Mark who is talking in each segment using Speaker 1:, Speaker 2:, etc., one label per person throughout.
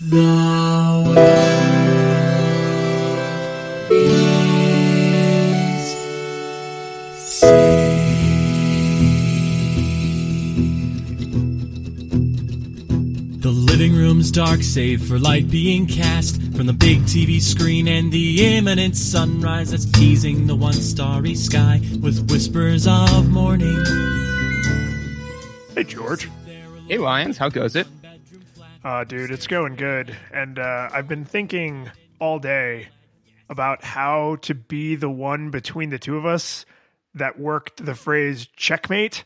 Speaker 1: The world is The living room's dark, save for light being cast from the big TV screen and the imminent sunrise that's teasing the one starry sky with whispers of morning.
Speaker 2: Hey, George.
Speaker 3: Hey, Lions, how goes it?
Speaker 2: Uh, dude, it's going good. And uh, I've been thinking all day about how to be the one between the two of us that worked the phrase checkmate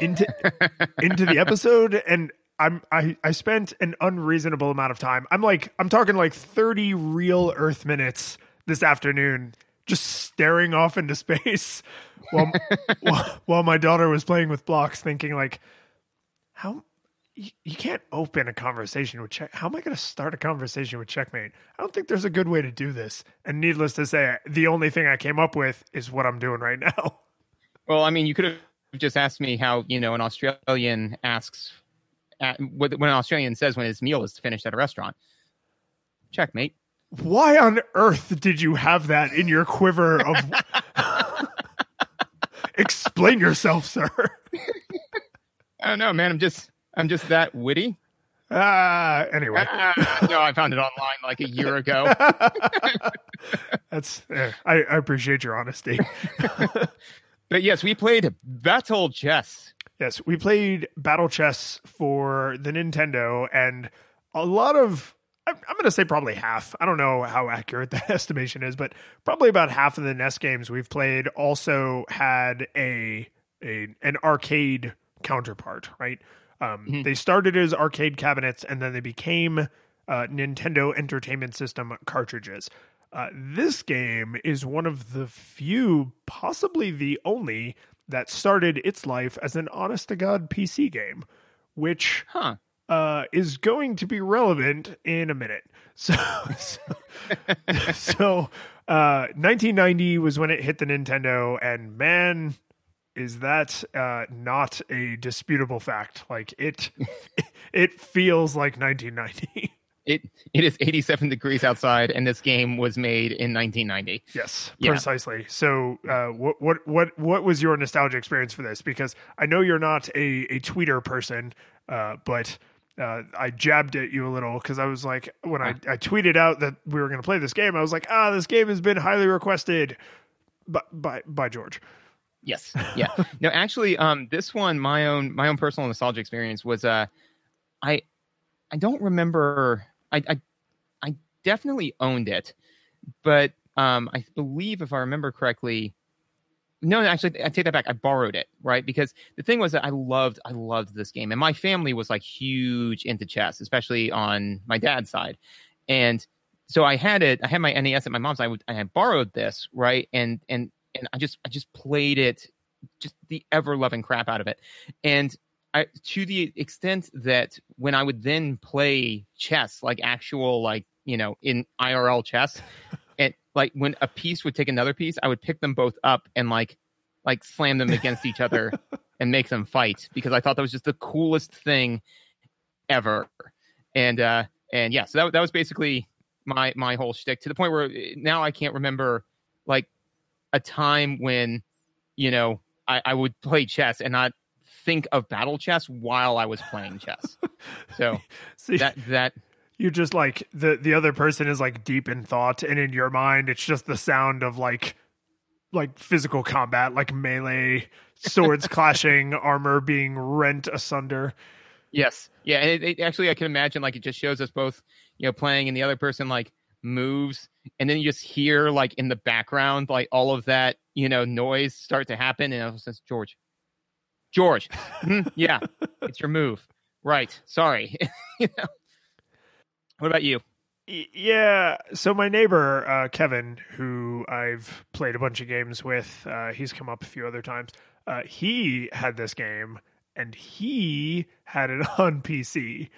Speaker 2: into into the episode and I'm I, I spent an unreasonable amount of time. I'm like I'm talking like 30 real earth minutes this afternoon just staring off into space while while, while my daughter was playing with blocks thinking like how you, you can't open a conversation with check. How am I going to start a conversation with checkmate? I don't think there's a good way to do this. And needless to say, the only thing I came up with is what I'm doing right now.
Speaker 3: Well, I mean, you could have just asked me how you know an Australian asks at, when an Australian says when his meal is finished at a restaurant. Checkmate.
Speaker 2: Why on earth did you have that in your quiver of? Explain yourself, sir.
Speaker 3: I don't know, man. I'm just I'm just that witty.
Speaker 2: Ah, anyway.
Speaker 3: Ah, no, I found it online like a year ago.
Speaker 2: That's eh, I, I appreciate your honesty.
Speaker 3: but yes, we played Battle Chess.
Speaker 2: Yes, we played Battle Chess for the Nintendo, and a lot of I'm, I'm going to say probably half. I don't know how accurate that estimation is, but probably about half of the NES games we've played also had a a an arcade counterpart, right? Um,
Speaker 3: Mhm.
Speaker 2: They started as arcade cabinets, and then they became uh, Nintendo Entertainment System cartridges. Uh, this game is one of the few, possibly the only, that started its life as an honest to God PC game, which
Speaker 3: Huh.
Speaker 2: uh, is going to be relevant in a minute. So, so, so, uh, 1990 was when it hit the Nintendo, and man, is that uh, not a disputable fact? Like it, it feels like 1990.
Speaker 3: It it is 87 degrees outside, and this game was made in 1990.
Speaker 2: Yes,
Speaker 3: Yeah.
Speaker 2: precisely. So, uh, what what what what was your nostalgia experience for this? Because I know you're not a a tweeter person, uh, but uh, I jabbed at you a little because I was like, when I, I tweeted out that we were going to play this game, I was like, ah, this game has been highly requested, by by, by George.
Speaker 3: Yes. Yeah. no, actually, um, this one, my own my own personal nostalgia experience was uh, I I don't remember. I I, I definitely owned it, but um, I believe if I remember correctly. No, actually, I take that back. I borrowed it, right? Because the thing was that I loved, I loved this game, and my family was like huge into chess, especially on my dad's side, and so I had it. I had my NES at my mom's. I would, I had borrowed this, right? And and and I just, I just played it, just the ever loving crap out of it, and I to the extent that when I would then play chess, like actual, like you know, in IRL chess, and like when a piece would take another piece, I would pick them both up and like like slam them against each other and make them fight because I thought that was just the coolest thing ever. And uh and yeah, so that that was basically my my whole shtick to the point where eh, now I can't remember like a time when you know I, I would play chess and not think of battle chess while I was playing chess. So
Speaker 2: See,
Speaker 3: that that
Speaker 2: you're just like the the other person is like deep in thought, and in your mind, it's just the sound of like like physical combat, like melee, swords clashing, armor being rent asunder.
Speaker 3: Yes. Yeah. And it, it, actually, I can imagine like it just shows us both, you know, playing and the other person like moves. And then you just hear like in the background, like all of that, you know, noise start to happen. And I was just, George, George. "Mhm, yeah. It's your move. Right. Sorry. you know? What about you?
Speaker 2: Yeah, so my neighbor uh, Kevin, who I've played a bunch of games with, uh, he's come up a few other times. Uh, he had this game, and he had it on PC.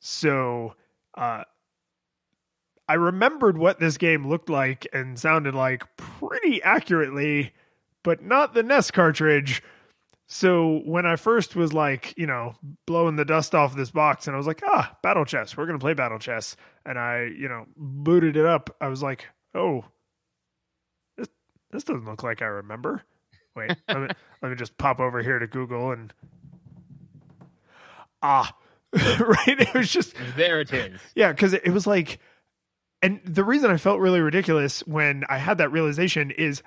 Speaker 2: So uh, I remembered what this game looked like and sounded like pretty accurately, but not the NES cartridge. So when I first was like, you know, blowing the dust off this box, and I was like, ah, battle chess, we're gonna play battle chess, and I, you know, booted it up. I was like, oh, this this doesn't look like I remember. Wait, let me let me just pop over here to Google and ah, right. It was just
Speaker 3: There it is.
Speaker 2: yeah, because it was like, and the reason I felt really ridiculous when I had that realization is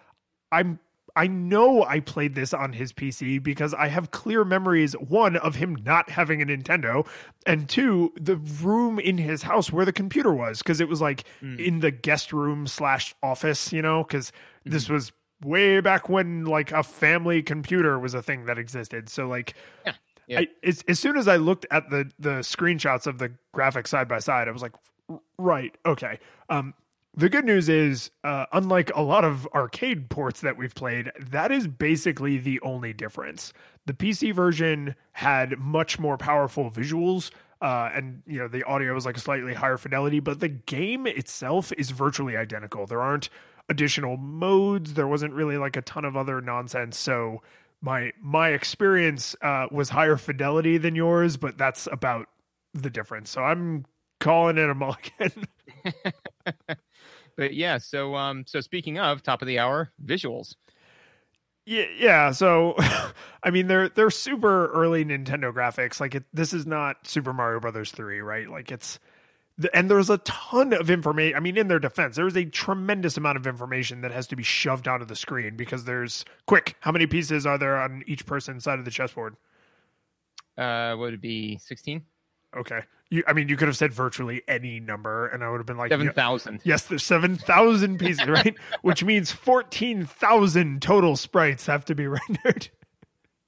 Speaker 2: I'm I know I played this on his PC because I have clear memories one of him not having a Nintendo and two the room in his house where the computer was because it was like
Speaker 3: Mm.
Speaker 2: in the guest room slash office you know because this
Speaker 3: Mm-hmm.
Speaker 2: was way back when like a family computer was a thing that existed so like
Speaker 3: Yeah. Yeah.
Speaker 2: I, as, as soon as I looked at the the screenshots of the graphics side by side, I was like, "R- right, okay. Um, the good news is, uh, unlike a lot of arcade ports that we've played, that is basically the only difference. The PC version had much more powerful visuals. Uh, and you know the audio is like a slightly higher fidelity, but the game itself is virtually identical. There aren't additional modes. There wasn't really like a ton of other nonsense. So my my experience uh, was higher fidelity than yours, but that's about the difference. So I'm calling it a mulligan.
Speaker 3: But yeah, so um, so speaking of top of the hour visuals,
Speaker 2: yeah, yeah. So I mean, they're they're super early Nintendo graphics. Like it, this is not Super Mario Brothers three, right? Like it's. the- And there's a ton of information. I mean, in their defense, there's a tremendous amount of information that has to be shoved onto the screen because there's quick. How many pieces are there on each person's side of the chessboard?
Speaker 3: uh, would it be sixteen?
Speaker 2: Okay. You, I mean, you could have said virtually any number, and I would have been like,
Speaker 3: Seven
Speaker 2: "Yeah, yes, there's 7,000 pieces, right? Which means 14,000 total sprites have to be rendered.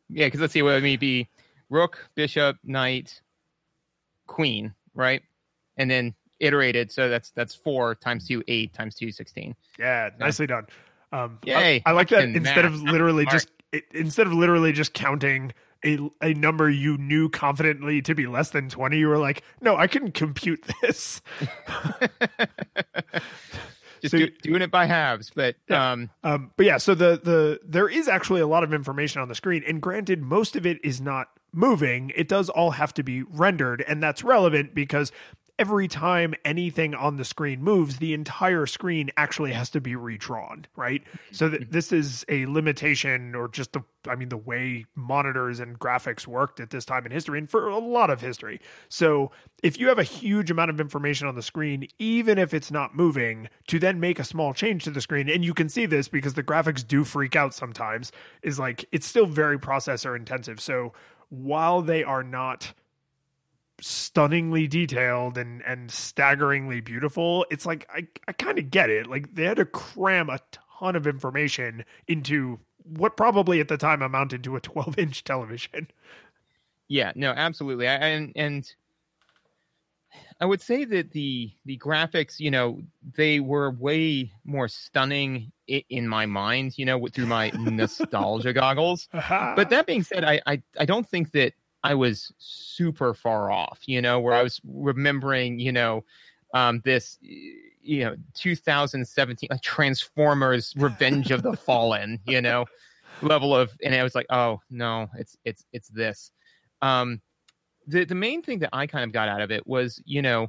Speaker 3: Yeah, because let's see, what would it be? Rook, bishop, knight, queen, right? And then iterated, so that's that's four times two, eight times two, 16.
Speaker 2: Yeah, nicely done. Um, I-
Speaker 3: Yay,
Speaker 2: I, like that instead of literally just it, instead of literally just counting a, a number you knew confidently to be less than 20, you were like, no, I can compute this.
Speaker 3: Just
Speaker 2: So
Speaker 3: do, doing it by halves, but
Speaker 2: Yeah.
Speaker 3: um,
Speaker 2: Um, but yeah, so the the there is actually a lot of information on the screen, and granted, most of it is not moving. It does all have to be rendered, and that's relevant because every time anything on the screen moves, the entire screen actually has to be redrawn, right? So
Speaker 3: Mm-hmm.
Speaker 2: this is a limitation, or just the I mean the way monitors and graphics worked at this time in history, and for a lot of history. So if you have a huge amount of information on the screen, even if it's not moving, to then make a small change to the screen, and you can see this because the graphics do freak out sometimes, is like it's still very processor intensive. So while they are not stunningly detailed and and staggeringly beautiful, it's like I, I kind of get it. Like they had to cram a ton of information into what probably at the time amounted to a 12 inch television.
Speaker 3: yeah, no, absolutely. I, and and I would say that the the graphics, you know, they were way more stunning in my mind, you know, through my nostalgia goggles. Uh-huh. but that being said, I, I I don't think that I was super far off. You know, where I was remembering, you know, um, this, you know, 2017 like Transformers: Revenge of the Fallen. You know, level of, and I was like, oh no, it's it's it's this. Um, the the main thing that I kind of got out of it was, you know,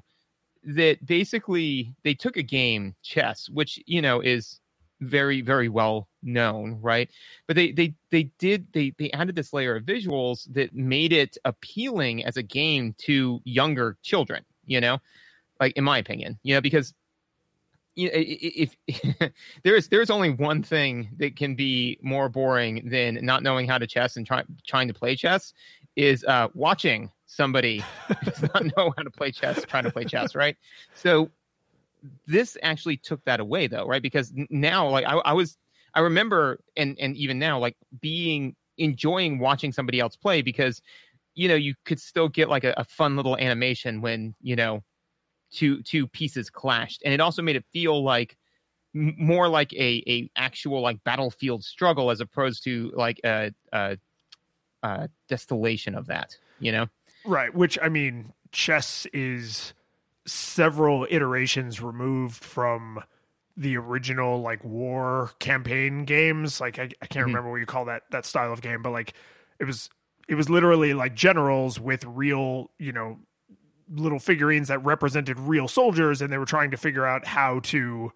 Speaker 3: that basically they took a game chess, which you know is very very well known, right? But they they they did they they added this layer of visuals that made it appealing as a game to younger children. You know, like in my opinion, you know, because you know, i- i- if there's there's only one thing that can be more boring than not knowing how to chess and try, trying to play chess is uh, watching somebody does not know how to play chess trying to play chess, right? So this actually took that away, though, right? Because now, like I, I was, I remember, and and even now, like being enjoying watching somebody else play because you know you could still get like a, a fun little animation when you know two two pieces clashed, and it also made it feel like m- more like a a actual like battlefield struggle as opposed to like a, a, a distillation of that. You know.
Speaker 2: Right, which I mean, chess is several iterations removed from the original like war campaign games. Like I, I can't
Speaker 3: Mhm.
Speaker 2: remember what you call that that style of game, but like it was it was literally like generals with real you know little figurines that represented real soldiers and they were trying to figure out how to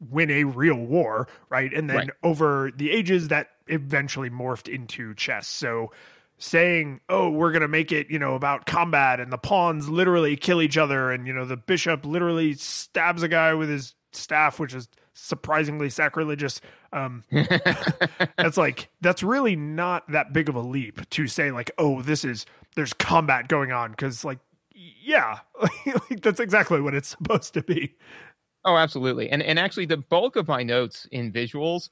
Speaker 2: win a real war right and then
Speaker 3: Right.
Speaker 2: over the ages that eventually morphed into chess so saying oh we're going to make it you know about combat and the pawns literally kill each other and you know the bishop literally stabs a guy with his staff which is surprisingly sacrilegious um that's like that's really not that big of a leap to say like oh this is there's combat going on because like yeah like that's exactly what it's supposed to be
Speaker 3: Oh, absolutely. And and actually the bulk of my notes in visuals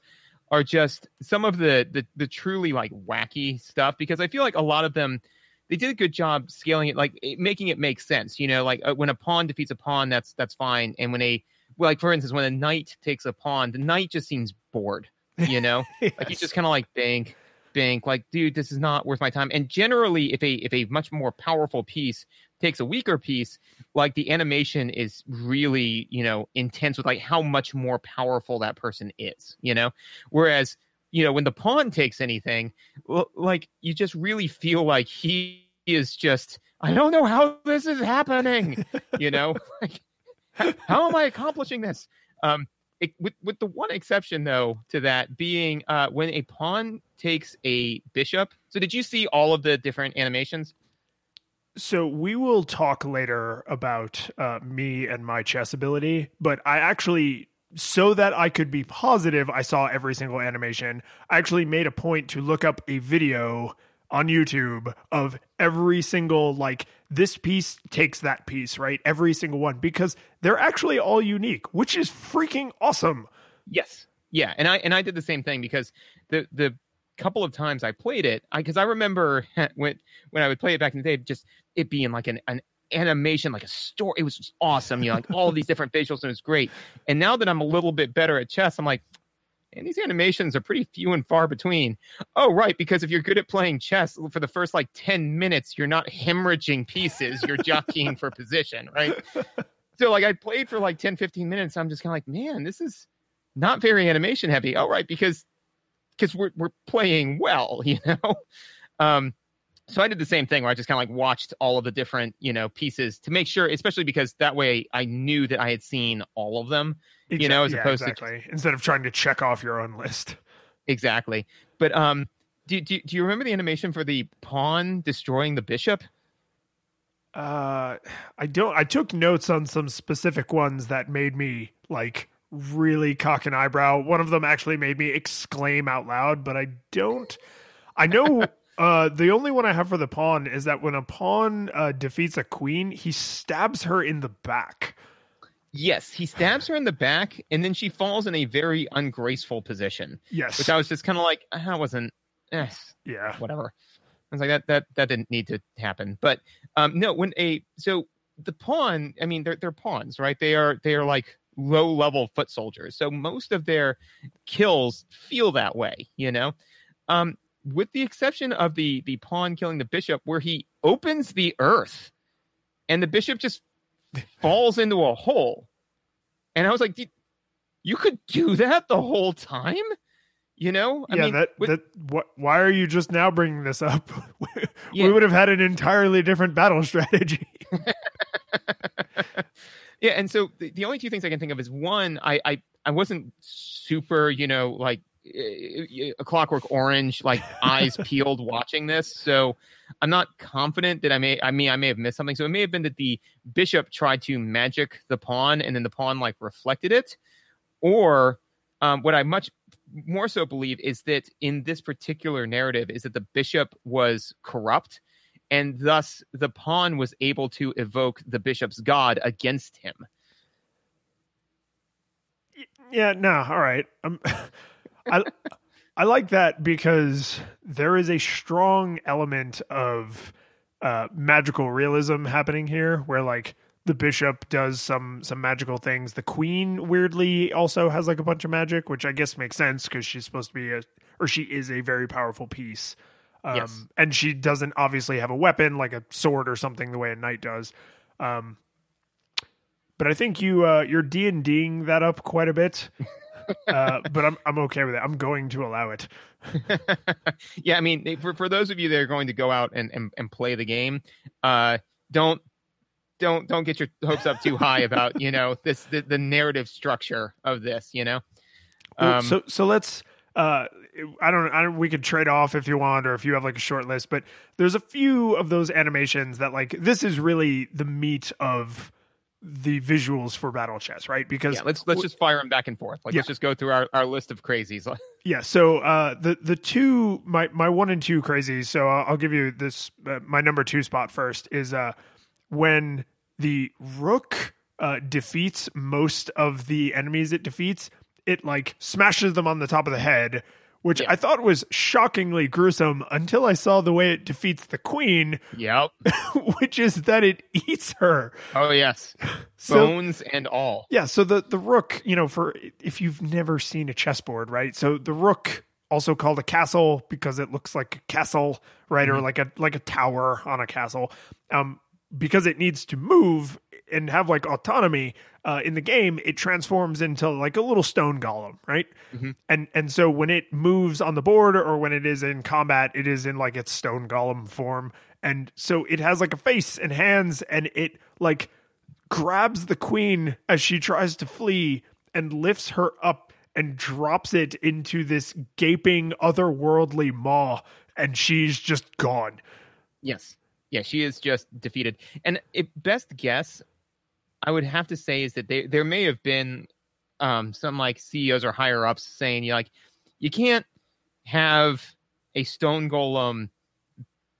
Speaker 3: are just some of the the, the truly like wacky stuff because I feel like a lot of them they did a good job scaling it like it, making it make sense, you know, like uh, when a pawn defeats a pawn that's that's fine and when a well, like for instance when a knight takes a pawn, the knight just seems bored, you know? Like he's just kind of like bink, bink, like, dude, this is not worth my time. And generally, if a if a much more powerful piece takes a weaker piece, like the animation is really, you know, intense with like how much more powerful that person is, you know? Whereas, you know, when the pawn takes anything, like you just really feel like he is just, I don't know how this is happening, you know? like, how, am I accomplishing this? Um, it, with with the one exception though to that being uh, when a pawn takes a bishop. So did you see all of the different animations?
Speaker 2: So we will talk later about uh, me and my chess ability, but I actually, so that I could be positive, I saw every single animation. I actually made a point to look up a video on YouTube of every single like this piece takes that piece, right? Every single one because they're actually all unique, which is freaking awesome.
Speaker 3: Yes. Yeah, and I and I did the same thing because the the couple of times I played it, I because I remember when when I would play it back in the day, just it being like an an animation, like a story. It was just awesome, you know, like all these different visuals, and it was great. And now that I'm a little bit better at chess, I'm like, and these animations are pretty few and far between. Oh, right, because if you're good at playing chess for the first like 10 minutes, you're not hemorrhaging pieces, you're jockeying for position, right? So like I played for like 10, 15 minutes. I'm just kind of like, man, this is not very animation heavy. Oh, right, because because we're we're playing well, you know. Um, so I did the same thing where I just kind of like watched all of the different you know pieces to make sure, especially because that way I knew that I had seen all of them. You know, as
Speaker 2: yeah,
Speaker 3: opposed to-
Speaker 2: exactly. instead of trying to check off your own list.
Speaker 3: Exactly. But um, do, do do you remember the animation for the pawn destroying the bishop?
Speaker 2: Uh, I don't. I took notes on some specific ones that made me like really cock an eyebrow. One of them actually made me exclaim out loud, but I don't. I know. Uh, the only one I have for the pawn is that when a pawn uh, defeats a queen, he stabs her in the back.
Speaker 3: Yes, he stabs her in the back, and then she falls in a very ungraceful position,
Speaker 2: Yes.
Speaker 3: which I was just kind of like, "Ah, I wasn't. Eh,
Speaker 2: yeah.
Speaker 3: whatever. I was like that that that didn't need to happen. But um no, when a so the pawn, I mean they're they're pawns, right? They are they are like low level foot soldiers. So most of their kills feel that way, you know. Um with the exception of the the pawn killing the bishop where he opens the earth and the bishop just falls into a hole. And I was like, you could do that the whole time? You know? I
Speaker 2: yeah.
Speaker 3: mean,
Speaker 2: that
Speaker 3: with-
Speaker 2: that. What? Why are you just now bringing this up? we
Speaker 3: Yeah.
Speaker 2: would have had an entirely different battle strategy.
Speaker 3: Yeah, and so the, the only two things I can think of is one, I I, I wasn't super, you know, like a clockwork orange, like eyes peeled watching this. So I'm not confident that I may I mean I may have missed something. So it may have been that the bishop tried to magic the pawn and then the pawn like reflected it. Or um, what I much more so believe is that in this particular narrative is that the bishop was corrupt and thus the pawn was able to evoke the bishop's god against him.
Speaker 2: Yeah, no, all right. Um, I I like that because there is a strong element of uh, magical realism happening here, where like the bishop does some some magical things. The queen weirdly also has like a bunch of magic, which I guess makes sense because she's supposed to be a or she is a very powerful piece. Um,
Speaker 3: Yes.
Speaker 2: and she doesn't obviously have a weapon like a sword or something the way a knight does. Um, but I think you uh, you're D and Ding that up quite a bit. uh, but I'm I'm okay with it. I'm going to allow it.
Speaker 3: yeah, I mean, for for those of you that are going to go out and and, and play the game, uh, don't don't don't get your hopes up too high about you know this the, the narrative structure of this. You know.
Speaker 2: Well, um, so so let's uh, I don't, I don't, we could trade off if you want, or if you have like a short list, but there's a few of those animations that like, this is really the meat of the visuals for battle chess, right? Because
Speaker 3: yeah, let's, let's just fire them back and forth. Like, yeah. let's just go through our, our list of crazies.
Speaker 2: yeah. So, uh, the, the two, my, my one and two crazies. So I'll, I'll give you this, uh, my number two spot first is, uh, when the rook, uh, defeats most of the enemies it defeats, it like smashes them on the top of the head, which yeah. I thought was shockingly gruesome until I saw the way it defeats the queen.
Speaker 3: Yep.
Speaker 2: which is that it eats her.
Speaker 3: Oh yes. So, Bones and all.
Speaker 2: Yeah, so the the rook, you know, for if you've never seen a chessboard, right? So the rook also called a castle because it looks like a castle, right? Mm-hmm. Or like a like a tower on a castle. Um because it needs to move and have like autonomy uh, in the game, it transforms into like a little stone golem, right? Mm-hmm. And and so when it moves on the board or when it is in combat, it is in like its stone golem form, and so it has like a face and hands, and it like grabs the queen as she tries to flee and lifts her up and drops it into this gaping otherworldly maw, and she's just gone.
Speaker 3: Yes. Yeah, she is just defeated. And it, best guess, I would have to say is that they, there may have been um, some like CEOs or higher ups saying you like you can't have a stone golem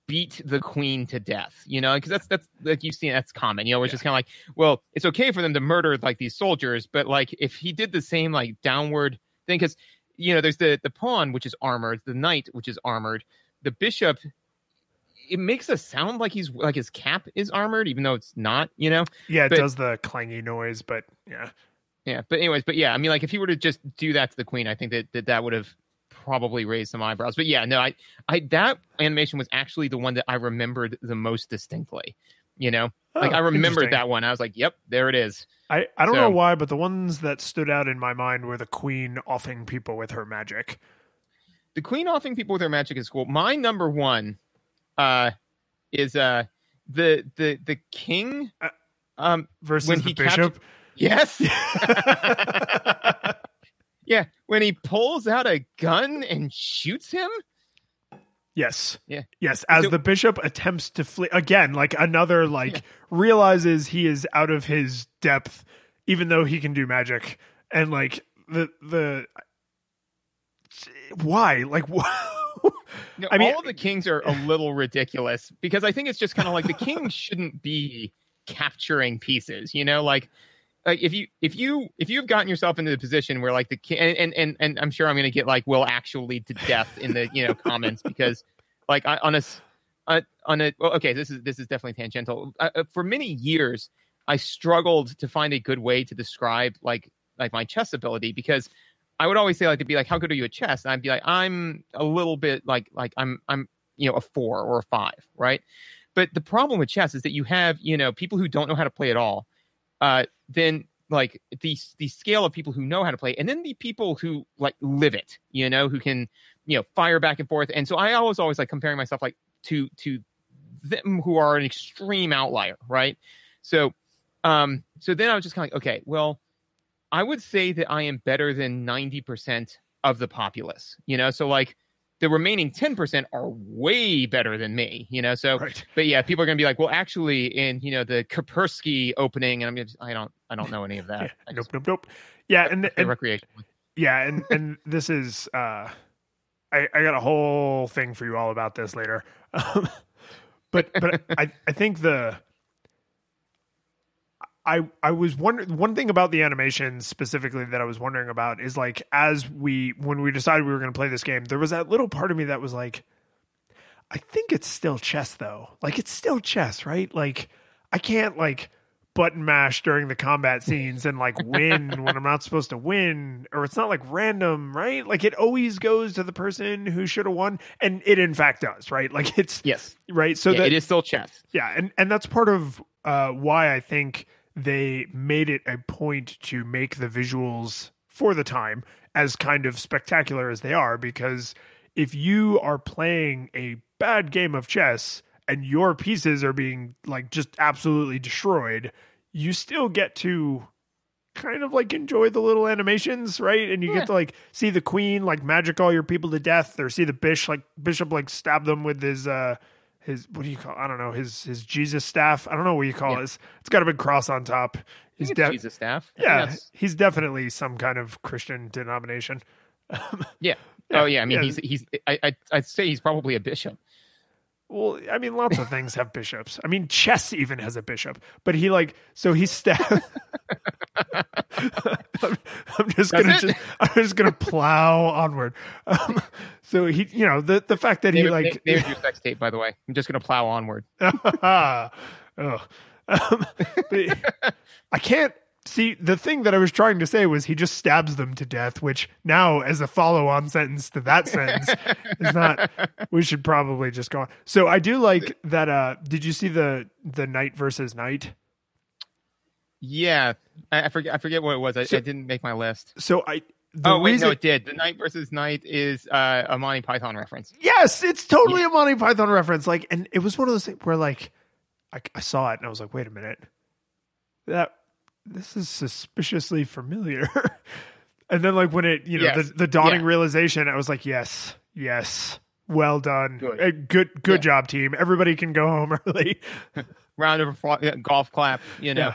Speaker 3: beat the queen to death, you know, because that's that's like you've seen that's common, you know, which yeah. is kind of like, well, it's okay for them to murder like these soldiers, but like if he did the same like downward thing, because you know, there's the the pawn which is armored, the knight which is armored, the bishop it makes us sound like he's like his cap is armored, even though it's not. You know.
Speaker 2: Yeah, it but, does the clangy noise, but yeah.
Speaker 3: Yeah, but anyways, but yeah, I mean, like if he were to just do that to the queen, I think that that, that would have probably raised some eyebrows. But yeah, no, I, I that animation was actually the one that I remembered the most distinctly. You know, oh, like I remembered that one. I was like, "Yep, there it is."
Speaker 2: I I don't so, know why, but the ones that stood out in my mind were the queen offing people with her magic.
Speaker 3: The queen offing people with her magic is cool. My number one uh, is uh, the the the king uh,
Speaker 2: um, versus the he bishop. Captured,
Speaker 3: yes. yeah, when he pulls out a gun and shoots him.
Speaker 2: Yes.
Speaker 3: Yeah.
Speaker 2: Yes. As so, the bishop attempts to flee again, like another, like yeah. realizes he is out of his depth, even though he can do magic, and like the the why, like
Speaker 3: no, I mean, all the kings are a little ridiculous because I think it's just kind of like the king shouldn't be capturing pieces. You know, like like if you if you if you've gotten yourself into the position where like the king and and and, I'm sure I'm going to get like will actually to death in the you know comments because like I, on a uh, on a well, okay this is this is definitely tangential uh, for many years I struggled to find a good way to describe like like my chess ability because I would always say like to be like, how good are you at chess? And I'd be like, I'm a little bit like like I'm I'm you know a four or a five, right? But the problem with chess is that you have you know people who don't know how to play at all. Uh, then like the the scale of people who know how to play, and then the people who like live it, you know, who can you know fire back and forth. And so I always always like comparing myself like to to them who are an extreme outlier, right? So um so then I was just kind of like, okay, well I would say that I am better than 90% of the populace, you know? So, like, the remaining 10% are way better than me, you know? So, right. but yeah, people are going to be like, well, actually, in, you know, the Kaspersky opening, and I'm just, I don't, I don't know any of that.
Speaker 2: yeah, nope, nope, nope. Yeah. And, and
Speaker 3: recreation.
Speaker 2: Yeah. And, and this is, uh, I, I got a whole thing for you all about this later. but, but I, I think the, I I was wondering one thing about the animation specifically that I was wondering about is like as we when we decided we were going to play this game, there was that little part of me that was like, I think it's still chess though. Like it's still chess, right? Like I can't like button mash during the combat scenes and like win when I'm not supposed to win, or it's not like random, right? Like it always goes to the person who should have won, and it in fact does, right? Like it's
Speaker 3: yes,
Speaker 2: right. So
Speaker 3: yeah,
Speaker 2: that
Speaker 3: it is still chess.
Speaker 2: Yeah, and and that's part of uh, why I think they made it a point to make the visuals for the time as kind of spectacular as they are because if you are playing a bad game of chess and your pieces are being like just absolutely destroyed, you still get to kind of like enjoy the little animations, right? And you
Speaker 3: Yeah.
Speaker 2: get to like see the queen like magic all your people to death, or see the bishop like bishop like stab them with his uh his what do you call I don't know his his Jesus staff. I don't know what you call
Speaker 3: Yeah.
Speaker 2: it. It's got a big cross on top. He's de-
Speaker 3: Jesus staff.
Speaker 2: Yeah, he's definitely some kind of Christian denomination.
Speaker 3: yeah.
Speaker 2: Yeah,
Speaker 3: Oh yeah. I mean,
Speaker 2: yeah.
Speaker 3: he's he's. I, I I'd say he's probably a bishop.
Speaker 2: Well, I mean, lots of things have bishops. I mean, chess even has a bishop, but he like so he stabbed. I'm, I'm just
Speaker 3: That's
Speaker 2: gonna just I'm just gonna plow onward. Um, so he, you know, the the fact that he like
Speaker 3: name your sex tape, by the way. I'm just gonna plow onward.
Speaker 2: oh. Um, I can't see the thing that I was trying to say was he just stabs them to death, which now as a follow-on sentence to that sentence is not. We should probably just go on. So I do like that. Uh, did you see the the knight versus knight?
Speaker 3: Yeah, I, I forget. I forget what it was. I,
Speaker 2: So-
Speaker 3: I didn't make my list.
Speaker 2: So I. The
Speaker 3: oh wait,
Speaker 2: reason,
Speaker 3: no, it did. The knight versus knight is uh, a Monty Python reference.
Speaker 2: Yes, it's totally a Monty Python reference. Like, and it was one of those things where, like, I, I saw it and I was like, wait a minute, that this is suspiciously familiar. and then, like, when it, you know,
Speaker 3: Yes.
Speaker 2: the, the dawning
Speaker 3: Yeah.
Speaker 2: realization, I was like, yes, yes, well done,
Speaker 3: Good.
Speaker 2: Uh, good, good
Speaker 3: Yeah.
Speaker 2: job, team. Everybody can go home early.
Speaker 3: Round of golf clap. You know.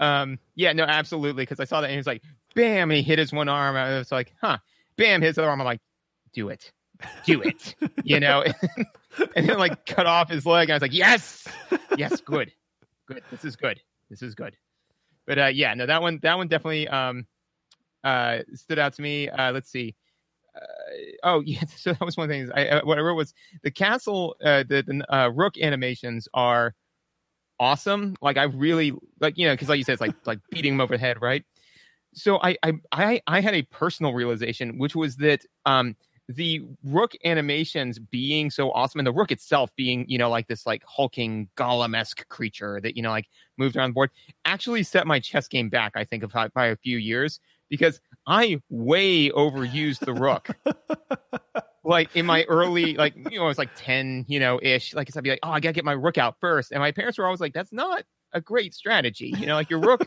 Speaker 3: Um. Yeah. No. Absolutely. Because I saw that and he was like, bam, and he hit his one arm. I was like, huh. Bam, his other arm. I'm like, do it, do it. you know. and then like cut off his leg. And I was like, yes, yes, good, good. This is good. This is good. But uh, yeah, no, that one, that one definitely um, uh, stood out to me. Uh, let's see. Uh, oh yeah, so that was one of the things I uh, what I wrote was the castle, uh, the, the uh, rook animations are awesome. Like I really like you know because like you said, it's like like beating him over the head, right? So I I I, I had a personal realization, which was that um the rook animations being so awesome and the rook itself being you know like this like hulking golem-esque creature that you know like moved around the board actually set my chess game back i think by a few years because i way overused the rook. Like in my early like you know i was like 10 you know ish like i'd be like oh i gotta get my rook out first and my parents were always like that's not a great strategy you know like your rook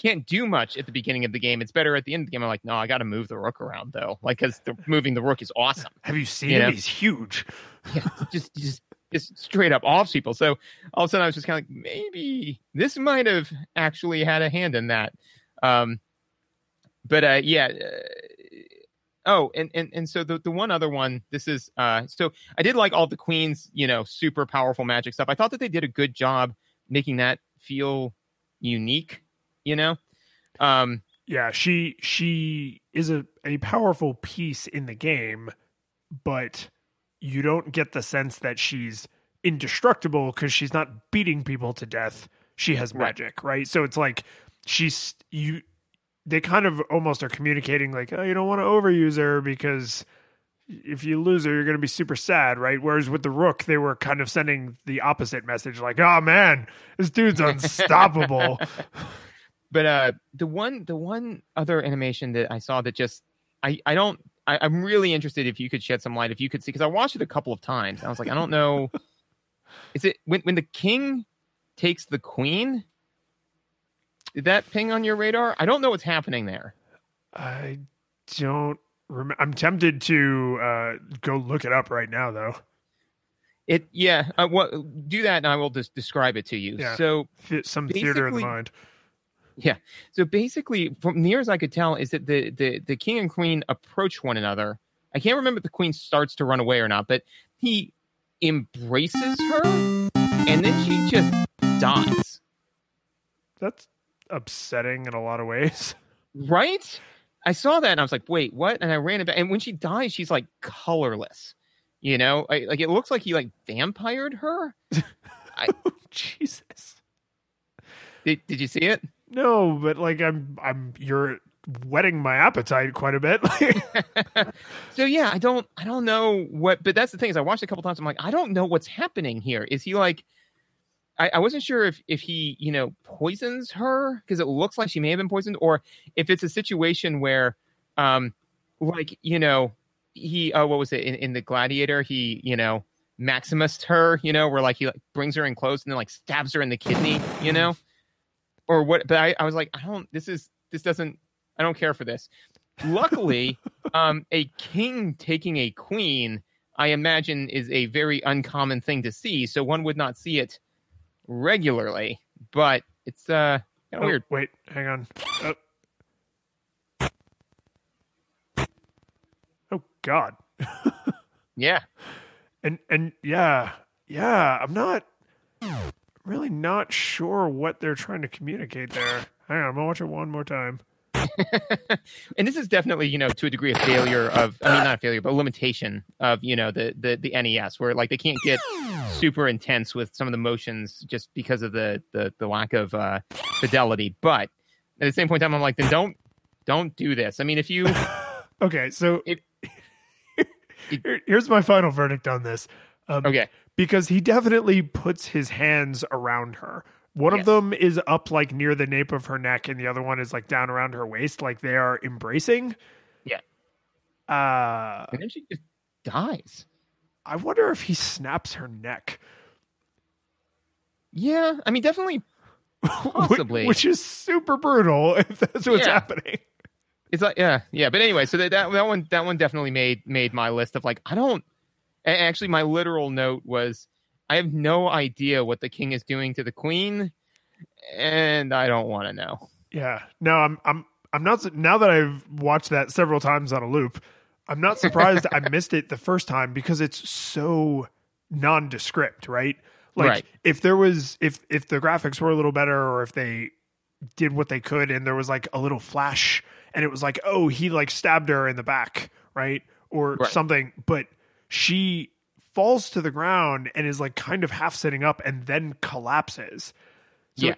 Speaker 3: can't do much at the beginning of the game it's better at the end of the game i'm like no i gotta move the rook around though like because the moving the rook is awesome
Speaker 2: Have you seen
Speaker 3: Yeah.
Speaker 2: him? He's huge.
Speaker 3: yeah, just just just straight up off people. So all of a sudden, I was just kind of like, maybe this might have actually had a hand in that. Um, but uh, yeah. Uh, oh, and and and so the the one other one, this is uh, so I did like all the queens, you know, super powerful magic stuff. I thought that they did a good job making that feel unique. You know, um,
Speaker 2: Yeah, she she is a, a powerful piece in the game, but you don't get the sense that she's indestructible because she's not beating people to death. She has
Speaker 3: Right.
Speaker 2: magic, right? So it's like she's you they kind of almost are communicating like, oh, you don't want to overuse her because if you lose her, you're going to be super sad, right? Whereas with the Rook, they were kind of sending the opposite message, like, oh man, this dude's unstoppable.
Speaker 3: but uh the one the one other animation that i saw that just i i don't I, i'm really interested if you could shed some light if you could see because i watched it a couple of times and i was like i don't know is it when when the king takes the queen did that ping on your radar i don't know what's happening there
Speaker 2: I don't remember. I'm tempted to uh, go look it up right now, though.
Speaker 3: it yeah uh, what do that and i will just describe it to you
Speaker 2: Yeah.
Speaker 3: so
Speaker 2: some theater of the
Speaker 3: Basically-
Speaker 2: mind.
Speaker 3: So basically, from near as I could tell, is that the, the the king and queen approach one another. I can't remember if the queen starts to run away or not, but he embraces her, and then she just dies.
Speaker 2: That's upsetting in a lot of ways.
Speaker 3: Right? I saw that and I was like, "Wait, what?" And I ran it back. And when she dies, she's like colorless. You know, I, like it looks like he like vampired her.
Speaker 2: Oh, Jesus.
Speaker 3: Did, did you see it?
Speaker 2: No, but like I'm, I'm. You're whetting my appetite quite a bit.
Speaker 3: So yeah, I don't I don't know what but that's the thing is I watched a couple times. I'm like, I don't know what's happening here. Is he like I, I wasn't sure if if he you know poisons her because it looks like she may have been poisoned, or if it's a situation where, um, like you know, he oh what was it in, in the Gladiator? He you know Maximus her, you know, where like he like brings her in close and then like stabs her in the kidney, you know, or what? But I, I was like, I don't. This is this doesn't. I don't care for this. Luckily, um, a king taking a queen, I imagine, is a very uncommon thing to see. So one would not see it regularly, but it's uh kind of
Speaker 2: Oh,
Speaker 3: weird.
Speaker 2: Wait, hang on. Oh. oh God.
Speaker 3: Yeah,
Speaker 2: And and yeah, yeah, I'm not really not sure what they're trying to communicate there. Hang on, I'm gonna watch it one more time.
Speaker 3: and this is definitely you know to a degree a failure of I mean not a failure but a limitation of you know the the the NES where like they can't get super intense with some of the motions just because of the the, the lack of uh, fidelity. But at the same point in time, I'm like, then don't don't do this. I mean, if you
Speaker 2: Okay, so
Speaker 3: It-
Speaker 2: here- here's my final verdict on this. Um,
Speaker 3: okay,
Speaker 2: because he definitely puts his hands around her. One
Speaker 3: Yes.
Speaker 2: of them is up like near the nape of her neck, and the other one is like down around her waist, like they are embracing.
Speaker 3: Yeah.
Speaker 2: Uh,
Speaker 3: and then she just dies.
Speaker 2: I wonder if he snaps her neck,
Speaker 3: Yeah, I mean, definitely. Possibly.
Speaker 2: which, which is super brutal if that's what's
Speaker 3: Yeah.
Speaker 2: happening.
Speaker 3: It's like yeah, yeah. But anyway, so that, that that one that one definitely made made my list of like I don't. Actually, my literal note was I have no idea what the king is doing to the queen, and I don't want to know.
Speaker 2: Yeah. No, I'm I'm I'm not now that I've watched that several times on a loop. I'm not surprised I missed it the first time because it's so nondescript, right? Like
Speaker 3: Right.
Speaker 2: if there was if if the graphics were a little better or if they did what they could and there was like a little flash and it was like, "Oh, he like stabbed her in the back," right? Or
Speaker 3: Right.
Speaker 2: something, but she falls to the ground and is like kind of half sitting up and then collapses. So
Speaker 3: Yeah.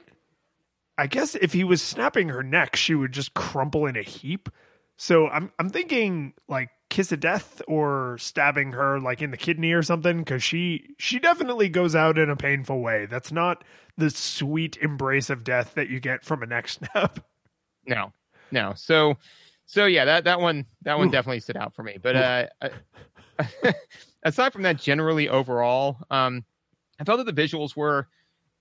Speaker 2: I guess if he was snapping her neck, she would just crumple in a heap. So I'm I'm thinking like kiss of death or stabbing her like in the kidney or something because she she definitely goes out in a painful way. That's not the sweet embrace of death that you get from a neck snap.
Speaker 3: No, no. So, so yeah, that that one that one
Speaker 2: Ooh.
Speaker 3: definitely stood out for me. But uh, uh, aside from that, generally overall, um, I felt that the visuals were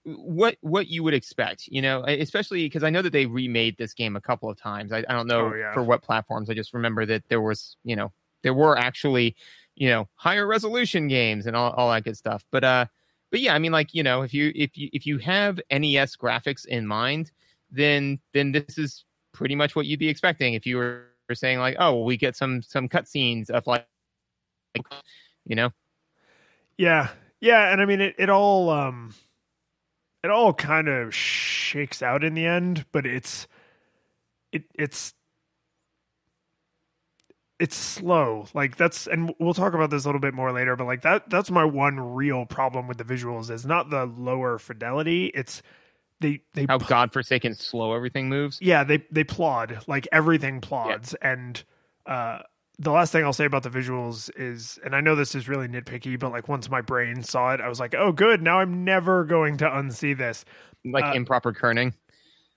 Speaker 3: what what you would expect. You know, especially because I know that they remade this game a couple of times. I, I don't know
Speaker 2: Oh, yeah.
Speaker 3: for what platforms. I just remember that there was you know there were actually you know higher resolution games and all, all that good stuff. But uh, but yeah, I mean, like you know, if you if you if you have NES graphics in mind, then then this is pretty much what you'd be expecting if you were saying like, oh, well, we get some some cutscenes of like, like, you know,
Speaker 2: Yeah. Yeah, and I mean it, it all um it all kind of shakes out in the end, but it's it it's it's slow. Like that's and we'll talk about this a little bit more later, but like that that's my one real problem with the visuals is not the lower fidelity, it's they they
Speaker 3: how godforsaken slow everything moves.
Speaker 2: yeah they they plod like everything plods and uh the last thing i'll say about the visuals is and i know this is really nitpicky but like once my brain saw it i was like oh good now i'm never going to unsee this
Speaker 3: Like
Speaker 2: Uh,
Speaker 3: improper kerning.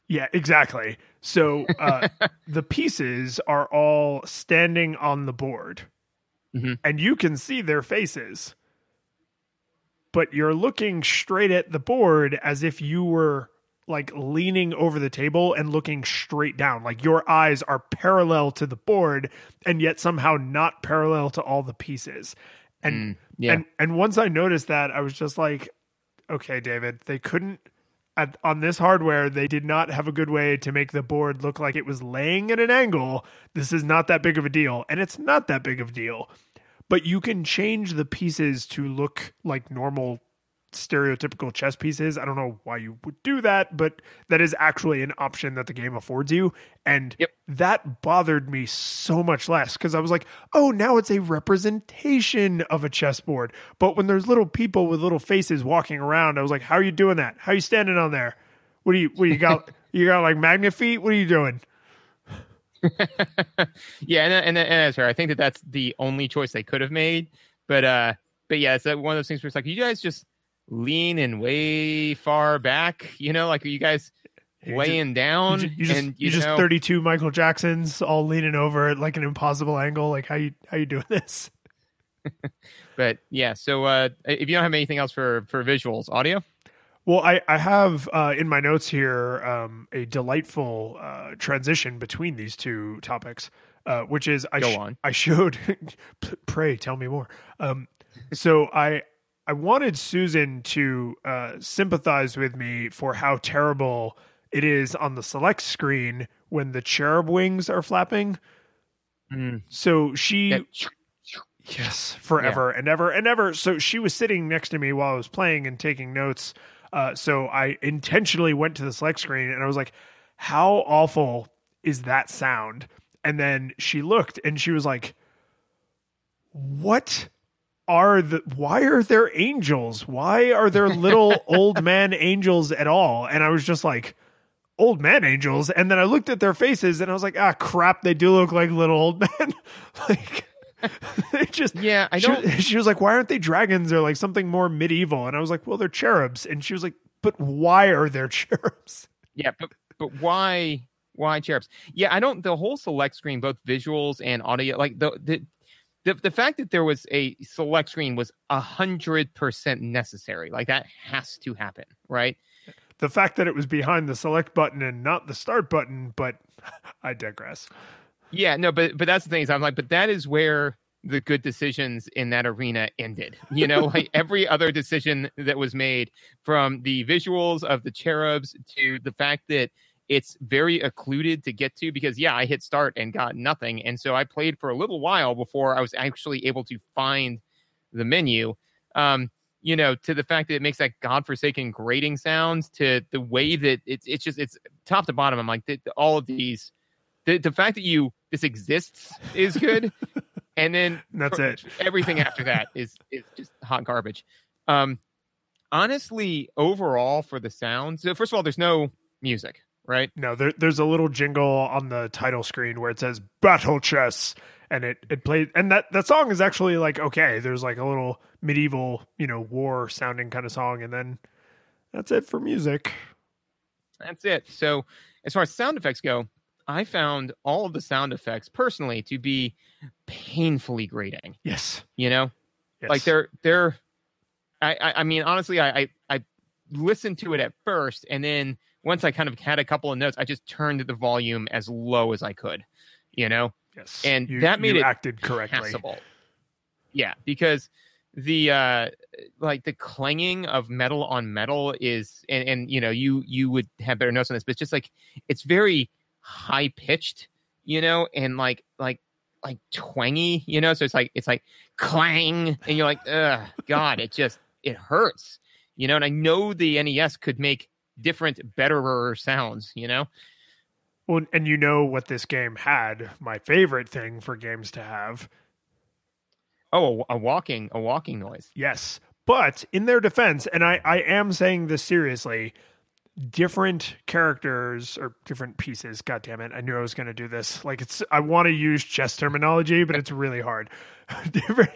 Speaker 2: yeah exactly so uh the pieces are all standing on the board
Speaker 3: Mhm.
Speaker 2: and you can see their faces but you're looking straight at the board as if you were like leaning over the table and looking straight down. Like your eyes are parallel to the board and yet somehow not parallel to all the pieces. And
Speaker 3: Mm, yeah.
Speaker 2: and and once i noticed that i was just like okay david they couldn't at, on this hardware they did not have a good way to make the board look like it was laying at an angle. This is not that big of a deal. And it's not that big of a deal but you can change the pieces to look like normal stereotypical chess pieces. I don't know why you would do that, but that is actually an option that the game affords you. And
Speaker 3: Yep.
Speaker 2: that bothered me so much less because I was like, oh, now it's a representation of a chessboard. But when there's little people with little faces walking around, I was like, how are you doing that? How are you standing on there? What do you, what do you got? you got like magnet feet? What are you doing?
Speaker 3: yeah, and and, and that's fair. I think that that's the only choice they could have made. But uh, but yeah, it's uh, one of those things where it's like you guys just leaning way far back. You know, like are you guys
Speaker 2: You
Speaker 3: laying down
Speaker 2: you just,
Speaker 3: and
Speaker 2: you
Speaker 3: you,
Speaker 2: just
Speaker 3: know,
Speaker 2: 32 Michael Jacksons all leaning over at like an impossible angle. Like how you how you doing this?
Speaker 3: but yeah. So uh, if you don't have anything else for for visuals, audio.
Speaker 2: Well, I, I have uh, in my notes here um, a delightful uh, transition between these two topics, uh, which is I
Speaker 3: Go
Speaker 2: sh-
Speaker 3: on.
Speaker 2: I showed. pray, tell me more. Um, so I I wanted Susan to uh, sympathize with me for how terrible it is on the select screen when the cherub wings are flapping.
Speaker 3: Mm.
Speaker 2: So she Yes, forever and ever and ever. So she was sitting next to me while I was playing and taking notes. Uh, so I intentionally went to the select screen and I was like, "How awful is that sound?" And then she looked and she was like, "What are the? Why are there angels? Why are there little old man angels at all?" And I was just like. Old man angels, and then I looked at their faces, and I was like, "Ah, crap! They do look like little old men." like, they just
Speaker 3: Yeah, I
Speaker 2: she,
Speaker 3: don't.
Speaker 2: she was like, "Why aren't they dragons or like something more medieval?" And I was like, "Well, they're cherubs." And she was like, "But why are there cherubs?"
Speaker 3: Yeah, but but why why cherubs? Yeah, I don't. The whole select screen, both visuals and audio, like the the the, the fact that there was a select screen was a hundred percent necessary. Like that has to happen, right?
Speaker 2: The fact that it was behind the select button and not the start button, but I digress.
Speaker 3: Yeah, no, but but that's the thing is I'm like, but that is where the good decisions in that arena ended. You know, like every other decision that was made from the visuals of the cherubs to the fact that it's very occluded to get to because yeah, I hit start and got nothing. And so I played for a little while before I was actually able to find the menu. Um, you know, to the fact that it makes that godforsaken grating sound, to the way that it's it's just it's top to bottom. I'm like the, all of these the, the fact that you this exists is good and then
Speaker 2: that's
Speaker 3: for-
Speaker 2: it.
Speaker 3: everything after that is is just hot garbage um honestly overall for the sound so first of all there's no music right
Speaker 2: No, there, there's a little jingle on the title screen where it says "Battle Chess," and it it played. And that that song is actually like okay. There's like a little medieval, you know, war sounding kind of song, and then that's it for music.
Speaker 3: that's it so as far as sound effects go i found all of the sound effects personally to be painfully grating
Speaker 2: Yes,
Speaker 3: you know
Speaker 2: yes.
Speaker 3: like they're they're I, I i mean honestly I, I i listened to it at first and then once i kind of had a couple of notes i just turned the volume as low as i could you know?
Speaker 2: Yes,
Speaker 3: and
Speaker 2: You-
Speaker 3: that made it
Speaker 2: acted correctly.
Speaker 3: passable. Yeah because the uh like the clanging of metal on metal is and, and you know you you would have better notes on this but it's just like it's very high pitched you know and like like like twangy you know? So it's like it's like clang and you're like ugh god it just it hurts you know? And i know the nes could make different betterer sounds you know
Speaker 2: Well, and you know what this game had. My favorite thing for games to have
Speaker 3: oh a, walking a walking noise
Speaker 2: Yes. But in their defense, and I, I am saying this seriously, different characters or different pieces, god damn it, I knew I was gonna do this. Like it's I want to use chess terminology, but it's really hard. different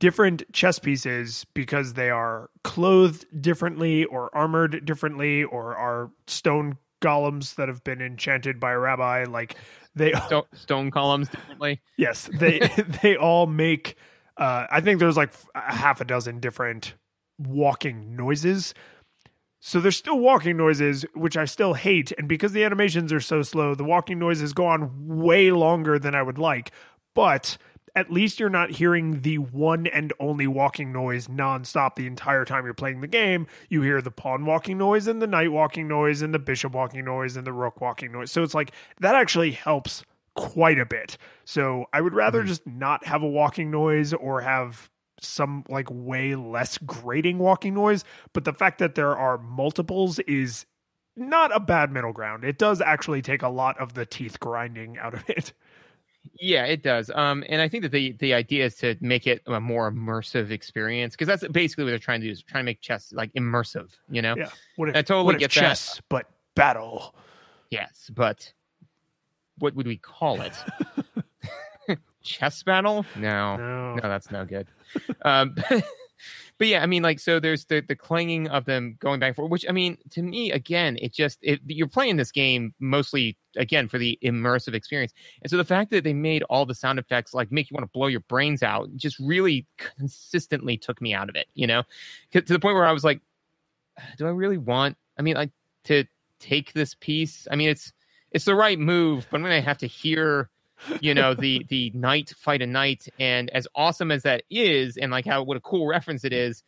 Speaker 2: different chess pieces because they are clothed differently or armored differently or are stone golems that have been enchanted by a rabbi. Like they
Speaker 3: Sto- stone columns differently
Speaker 2: Yes, they they all make. Uh, I think there's like a half a dozen different walking noises. So there's still walking noises, which I still hate, and because the animations are so slow, the walking noises go on way longer than I would like. But at least you're not hearing the one and only walking noise nonstop the entire time you're playing the game. You hear the pawn walking noise and the knight walking noise and the bishop walking noise and the rook walking noise. So it's like that actually helps quite a bit. So I would rather hmm. just not have a walking noise or have some like way less grating walking noise. But the fact that there are multiples is not a bad middle ground. It does actually take a lot of the teeth grinding out of it.
Speaker 3: Yeah, it does. Um, and I think that the the idea is to make it a more immersive experience because that's basically what they're trying to do is trying to make chess like immersive. You know?
Speaker 2: Yeah. What if,
Speaker 3: I totally get that.
Speaker 2: chess, but battle?
Speaker 3: Yes, but what would we call it? chess battle? No,
Speaker 2: No.
Speaker 3: no, that's no good. um, but yeah, I mean, like, so there's the the clanging of them going back and forth, which I mean, to me, again, it just it, you're playing this game mostly again for the immersive experience, and so the fact that they made all the sound effects like make you want to blow your brains out just really consistently took me out of it, you know, to the point where I was like, ah, do I really want? I mean, like to take this piece. I mean, it's it's the right move, but I'm gonna have to hear you know the the knight fight a knight and as awesome as that is and like how what a cool reference it is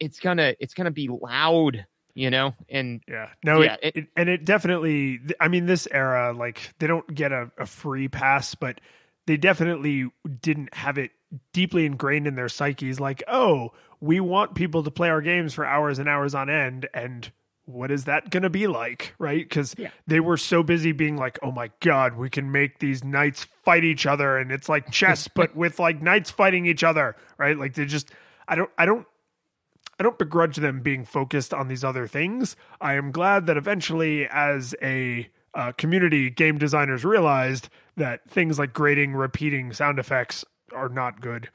Speaker 3: it's gonna it's gonna be loud you know? And
Speaker 2: yeah. No
Speaker 3: yeah,
Speaker 2: it, it, and it definitely i mean this era like they don't get a, a free pass but they definitely didn't have it deeply ingrained in their psyches like oh we want people to play our games for hours and hours on end and what is that going to be like right because
Speaker 3: Yeah.
Speaker 2: they were so busy being like oh my god we can make these knights fight each other and it's like chess but with like knights fighting each other right like they just i don't i don't I don't begrudge them being focused on these other things. I am glad that eventually, as a uh, community, game designers realized that things like grading, repeating sound effects are not good.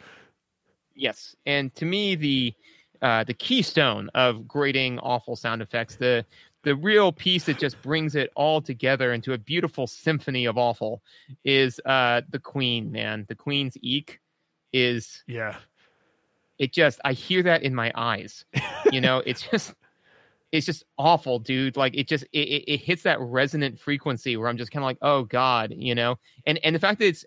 Speaker 3: yes and to me the uh the keystone of grating awful sound effects the the real piece that just brings it all together into a beautiful symphony of awful is uh the queen man. The queen's eek is
Speaker 2: Yeah.
Speaker 3: it just i hear that in my eyes. You know it's just it's just awful dude. Like it just it, it, it hits that resonant frequency where i'm just kind of like oh god you know? And and the fact that it's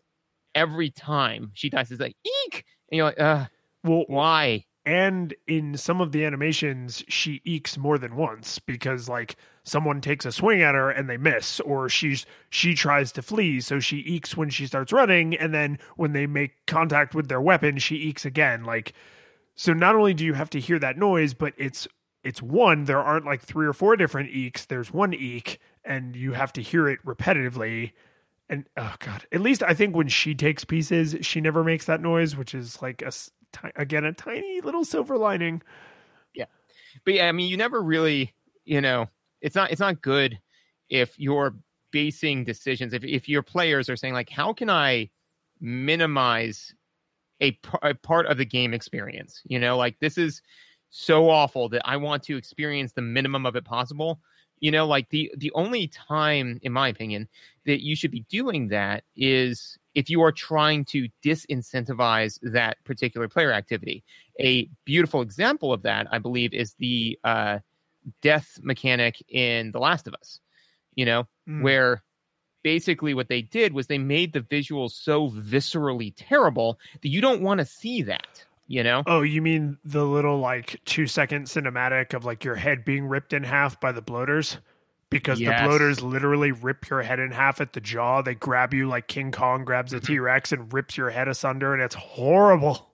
Speaker 3: every time she dies is like eek! And you're like uh
Speaker 2: Well,
Speaker 3: why
Speaker 2: and in some of the animations, she ekes more than once because like someone takes a swing at her and they miss, or she's she tries to flee, so she ekes when she starts running, and then when they make contact with their weapon, she ekes again. Like, so not only do you have to hear that noise, but it's it's one. There aren't like three or four different eeks. There's one eek, and you have to hear it repetitively. And oh god, at least I think when she takes pieces, she never makes that noise, which is like a ti- again a tiny little silver lining.
Speaker 3: Yeah, but yeah, I mean, you never really, you know, it's not it's not good if you're basing decisions if if your players are saying like, how can I minimize a part of the game experience? You know, like this is so awful that I want to experience the minimum of it possible. You know, like the the only time, in my opinion, that you should be doing that is if you are trying to disincentivize that particular player activity a beautiful example of that, I believe, is the uh, death mechanic in The Last of Us. You know,
Speaker 2: Mm.
Speaker 3: where basically what they did was they made the visuals so viscerally terrible that you don't want to see that. You know,
Speaker 2: Oh, you mean the little like two second cinematic of like your head being ripped in half by the bloaters? Because
Speaker 3: Yes.
Speaker 2: the bloaters literally rip your head in half at the jaw. They grab you like King Kong grabs a
Speaker 3: Mm-hmm.
Speaker 2: T Rex and rips your head asunder, and it's horrible.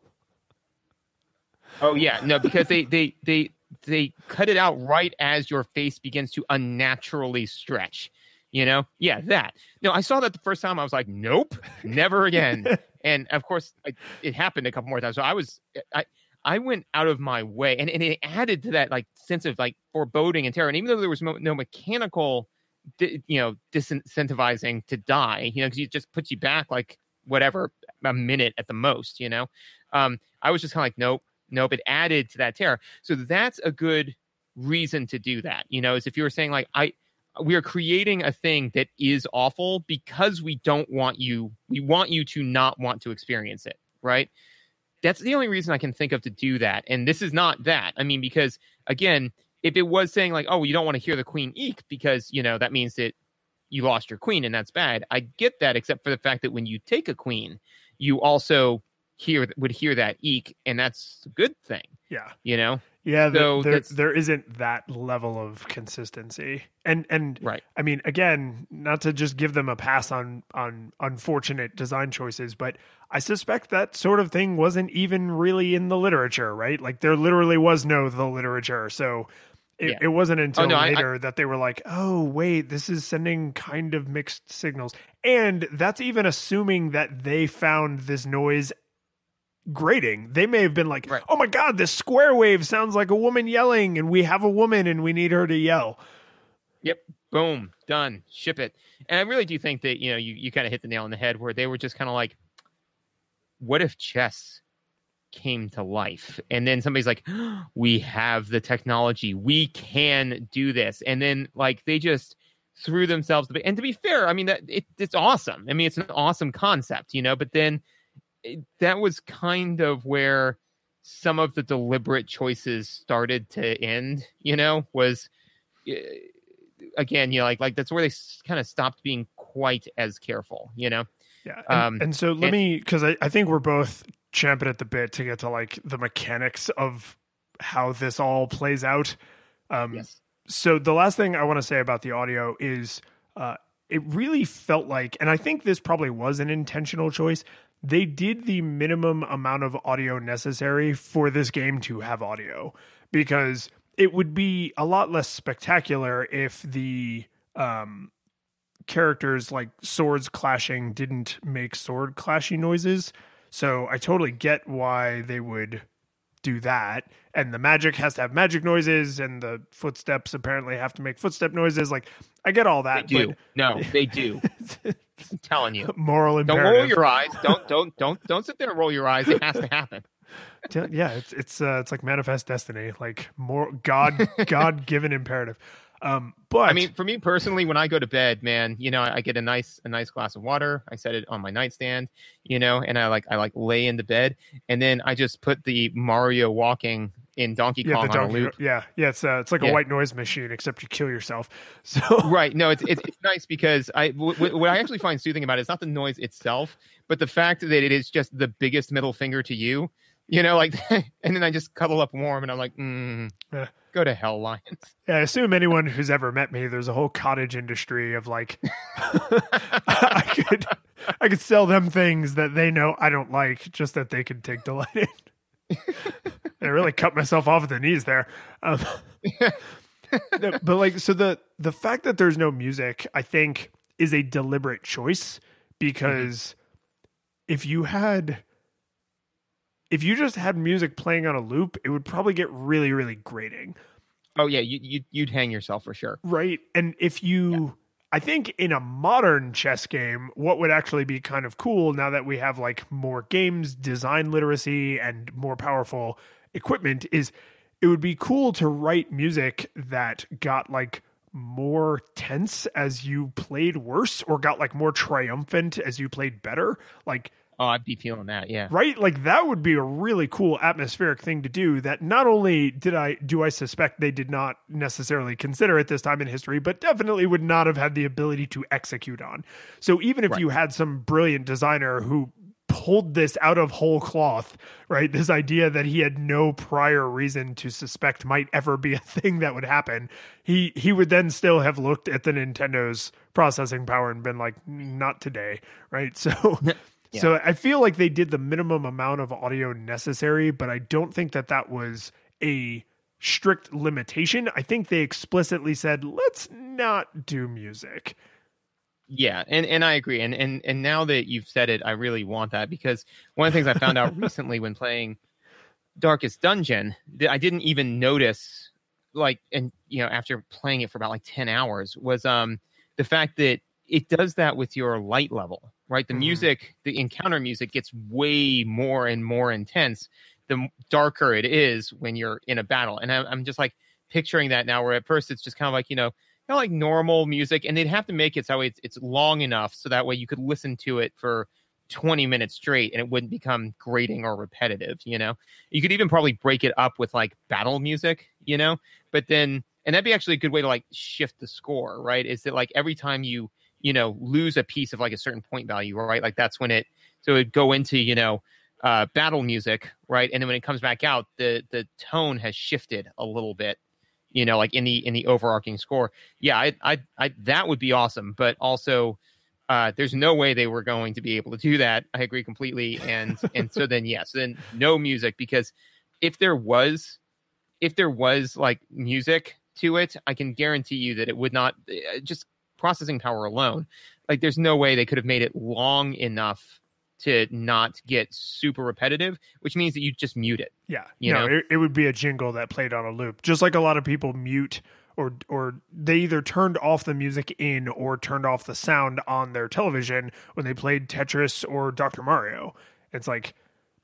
Speaker 3: Oh yeah, no, because they they they they cut it out right as your face begins to unnaturally stretch. You know, yeah, that. No, I saw that the first time. I was like, nope, never again. and of course, I, it happened a couple more times. So I was, I, I went out of my way, and, and it added to that like sense of like foreboding and terror. And even though there was no, no mechanical, di- you know, disincentivizing to die, you know, because it just puts you back like whatever a minute at the most. You know, um, I was just kind of like, nope, nope. It added to that terror. So that's a good reason to do that. You know, is if you were saying like I we are creating a thing that is awful because we don't want you we want you to not want to experience it right that's the only reason i can think of to do that and this is not that. I mean because again if it was saying like oh you don't want to hear the queen eek because you know that means that you lost your queen and that's bad i get that except for the fact that when you take a queen you also hear would hear that eek and that's a good thing.
Speaker 2: Yeah.
Speaker 3: you know
Speaker 2: Yeah, there,
Speaker 3: So
Speaker 2: there, isn't that level of consistency, and and
Speaker 3: right
Speaker 2: I mean, again, not to just give them a pass on on unfortunate design choices, but I suspect that sort of thing wasn't even really in the literature, right? Like there literally was no the literature, so it,
Speaker 3: Yeah.
Speaker 2: it wasn't oh, until
Speaker 3: no, I- I-
Speaker 2: later that they were like, "Oh, wait, this is sending kind of mixed signals," and that's even assuming that they found this noise grating. They may have been like,
Speaker 3: Right.
Speaker 2: "Oh my god, this square wave sounds like a woman yelling, and we have a woman, and we need her to yell."
Speaker 3: Yep. Boom. Done. Ship it. And I really do think that, you know, you, you kind of hit the nail on the head where they were just kind of like, what if chess came to life. And then somebody's like, we have the technology, we can do this. And then like they just threw themselves. And to be fair, I mean that it, it's awesome. I mean it's an awesome concept, you know. But then it, that was kind of where some of the deliberate choices started to end. You know, was again, you know, like like that's where they kind of stopped being quite as careful. You know.
Speaker 2: Yeah. And, um, and so let and, me, because I, I think we're both champing at the bit to get to like the mechanics of how this all plays out. Um, yes. So the last thing I want to say about the audio is uh, it really felt like, and I think this probably was an intentional choice. They did the minimum amount of audio necessary for this game to have audio because it would be a lot less spectacular if the um, characters like swords clashing didn't make sword clashing noises. So I totally get why they would do that. And the magic has to have magic noises, and the footsteps apparently have to make footstep noises. Like I get all that.
Speaker 3: They do. no, they do. I'm telling you.
Speaker 2: Moral imperative.
Speaker 3: Don't roll your eyes. Don't don't don't don't sit there and roll your eyes. It has to happen.
Speaker 2: yeah, it's it's uh, it's like manifest destiny, like more God God given imperative. Um, but
Speaker 3: I mean, for me personally, when I go to bed, man, you know, I get a nice a nice glass of water. I set it on my nightstand, you know, and I like I like lay in the bed, and then I just put the Mario walking in Donkey
Speaker 2: yeah,
Speaker 3: Kong on a loop.
Speaker 2: Yeah, yeah, it's uh, it's like yeah. a white noise machine, except you kill yourself. So
Speaker 3: right, no, it's it's, it's nice because I w- what I actually find soothing about it is not the noise itself, but the fact that it is just the biggest middle finger to you you know, like, and then I just cuddle up warm, and I'm like, mm, yeah. go to hell, lions.
Speaker 2: Yeah, I assume anyone who's ever met me, there's a whole cottage industry of like, I could, I could sell them things that they know I don't like, just that they can take delight in. I really cut myself off at the knees there. Um, but like, so the the fact that there's no music, I think, is a deliberate choice because mm-hmm. if you had if you just had music playing on a loop, it would probably get really, really grating.
Speaker 3: Oh yeah, you, you you'd hang yourself for sure.
Speaker 2: Right, and if you, yeah. I think in a modern chess game, what would actually be kind of cool now that we have like more games, design literacy, and more powerful equipment is, it would be cool to write music that got like more tense as you played worse or got like more triumphant as you played better like
Speaker 3: Oh, I'd be feeling that, yeah.
Speaker 2: Right? Like that would be a really cool atmospheric thing to do that not only did I do I suspect they did not necessarily consider at this time in history, but definitely would not have had the ability to execute on. So even if right. you had some brilliant designer who pulled this out of whole cloth, right? This idea that he had no prior reason to suspect might ever be a thing that would happen. He he would then still have looked at the Nintendo's processing power and been like, not today, right? So So I feel like they did the minimum amount of audio necessary, but I don't think that that was a strict limitation. I think they explicitly said, "Let's not do music."
Speaker 3: Yeah, and and I agree. And and and now that you've said it, I really want that because one of the things I found out recently when playing Darkest Dungeon, that I didn't even notice like and you know after playing it for about like 10 hours was um the fact that it does that with your light level right? The mm music, the encounter music gets way more and more intense the darker it is when you're in a battle. And I'm, I'm just like picturing that now, where at first it's just kind of like, you know, kind of like normal music, and they'd have to make it so it's, it's long enough so that way you could listen to it for 20 minutes straight and it wouldn't become grating or repetitive, you know? You could even probably break it up with like battle music, you know? But then, and that'd be actually a good way to like shift the score, right? Is that like every time you you know lose a piece of like a certain point value right like that's when it so it would go into you know uh, battle music right and then when it comes back out the the tone has shifted a little bit you know like in the in the overarching score yeah i i, I that would be awesome but also uh, there's no way they were going to be able to do that. I agree completely. And and so then yes, then no music because if there was if there was like music to it, I can guarantee you that it would not uh, just processing power alone, like there's no way they could have made it long enough to not get super repetitive, which means that you just mute it.
Speaker 2: Yeah, you no, know, it, it would be a jingle that played on a loop, just like a lot of people mute or or they either turned off the music in or turned off the sound on their television when they played Tetris or Dr. Mario. It's like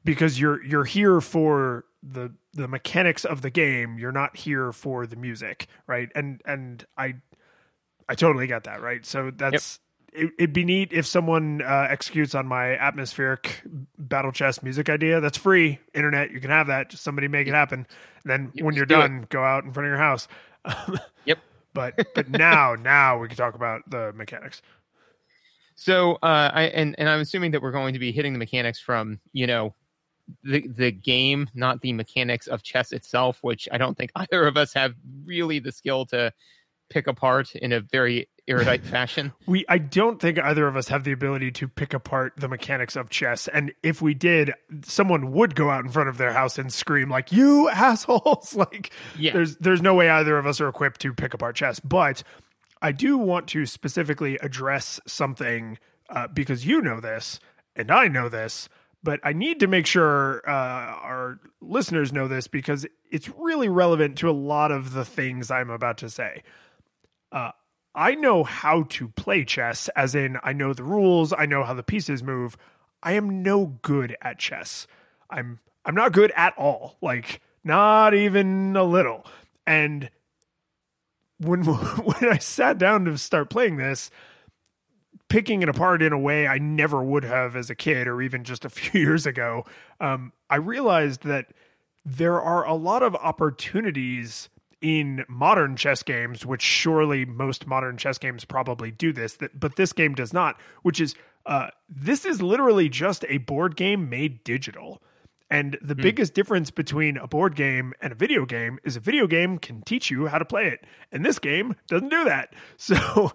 Speaker 2: because you're you're here for the the mechanics of the game. You're not here for the music, right? And and I I totally get that, right? So that's it, would be neat if someone uh, executes on my atmospheric battle chess music idea. That's free, internet. You can have that. Just somebody make it happen. And then
Speaker 3: Yep,
Speaker 2: when you're
Speaker 3: do it.
Speaker 2: done, go out in front of your house.
Speaker 3: Yep.
Speaker 2: But but now now we can talk about the mechanics.
Speaker 3: So, uh, I and and I'm assuming that we're going to be hitting the mechanics from you know the the game, not the mechanics of chess itself, which I don't think either of us have really the skill to pick apart in a very erudite fashion.
Speaker 2: We I don't think either of us have the ability to pick apart the mechanics of chess. And if we did, someone would go out in front of their house and scream like, "You assholes!" like
Speaker 3: Yeah.
Speaker 2: there's there's no way either of us are equipped to pick apart chess. But I do want to specifically address something uh, because you know this and I know this, but I need to make sure uh, our listeners know this because it's really relevant to a lot of the things I'm about to say. Uh, I know how to play chess, as in I know the rules, I know how the pieces move. I am no good at chess. I'm I'm not good at all. Like not even a little. And when when I sat down to start playing this, picking it apart in a way I never would have as a kid or even just a few years ago, um, I realized that there are a lot of opportunities in modern chess games, which surely most modern chess games probably do this, that but this game does not, which is uh, this is literally just a board game made digital. And the biggest difference between a board game and a video game is a video game can teach you how to play it. And this game doesn't do that. So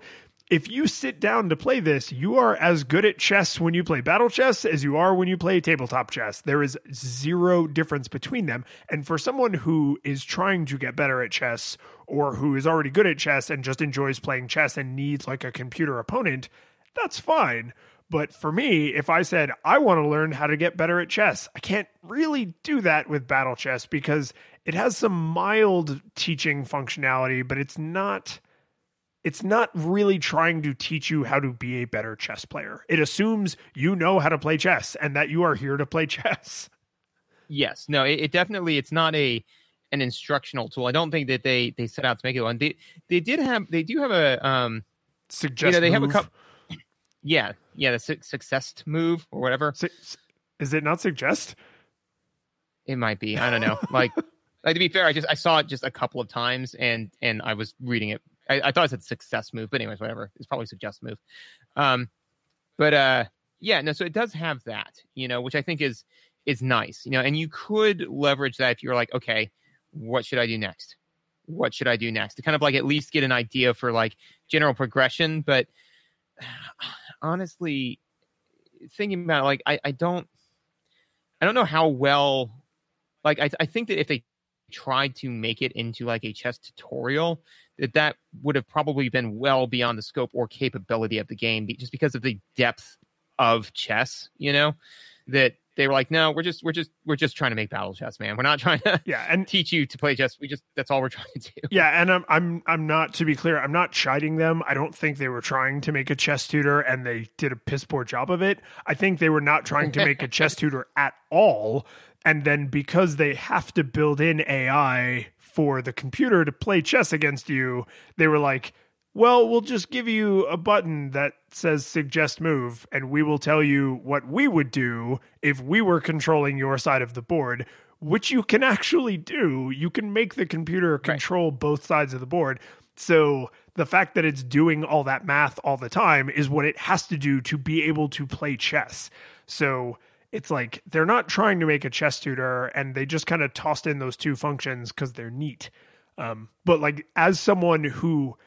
Speaker 2: if you sit down to play this, you are as good at chess when you play battle chess as you are when you play tabletop chess. There is zero difference between them. And for someone who is trying to get better at chess or who is already good at chess and just enjoys playing chess and needs like a computer opponent, that's fine. But for me, if I said I want to learn how to get better at chess, I can't really do that with battle chess because it has some mild teaching functionality, but it's not it's not really trying to teach you how to be a better chess player. It assumes you know how to play chess and that you are here to play chess.
Speaker 3: Yes, no, it, it definitely it's not a an instructional tool. I don't think that they they set out to make it one. They they did have they do have a um
Speaker 2: Suggest
Speaker 3: you know they have a couple yeah yeah the su- success move or whatever
Speaker 2: Su- Is it not suggest?
Speaker 3: it might be I don't know like like to be fair I just I saw it just a couple of times and and I was reading it I, I thought it said success move but anyways whatever. It's probably suggest move. Um but uh yeah no so it does have that you know which I think is is nice you know and you could leverage that if you're like okay what should I do next? What should I do next? To kind of like at least get an idea for like general progression. But honestly, thinking about it, like I, I don't I don't know how well like I, I think that if they tried to make it into like a chess tutorial that that would have probably been well beyond the scope or capability of the game just because of the depth of chess you know that they were like no we're just we're just we're just trying to make battle chess man we're not trying to
Speaker 2: Yeah, and
Speaker 3: teach you to play chess we just that's all we're trying to do
Speaker 2: Yeah, and I'm I'm I'm not to be clear, I'm not chiding them. I don't think they were trying to make a chess tutor and they did a piss poor job of it. I think they were not trying to make a chess tutor at all. And then because they have to build in AI for the computer to play chess against you, they were like, well, we'll just give you a button that says suggest move, and we will tell you what we would do if we were controlling your side of the board, which you can actually do. You can make the computer control both sides of the board. So the fact that it's doing all that math all the time is what it has to do to be able to play chess. So it's like they're not trying to make a chess tutor and they just kind of tossed in those two functions because they're neat. Um, but like as someone who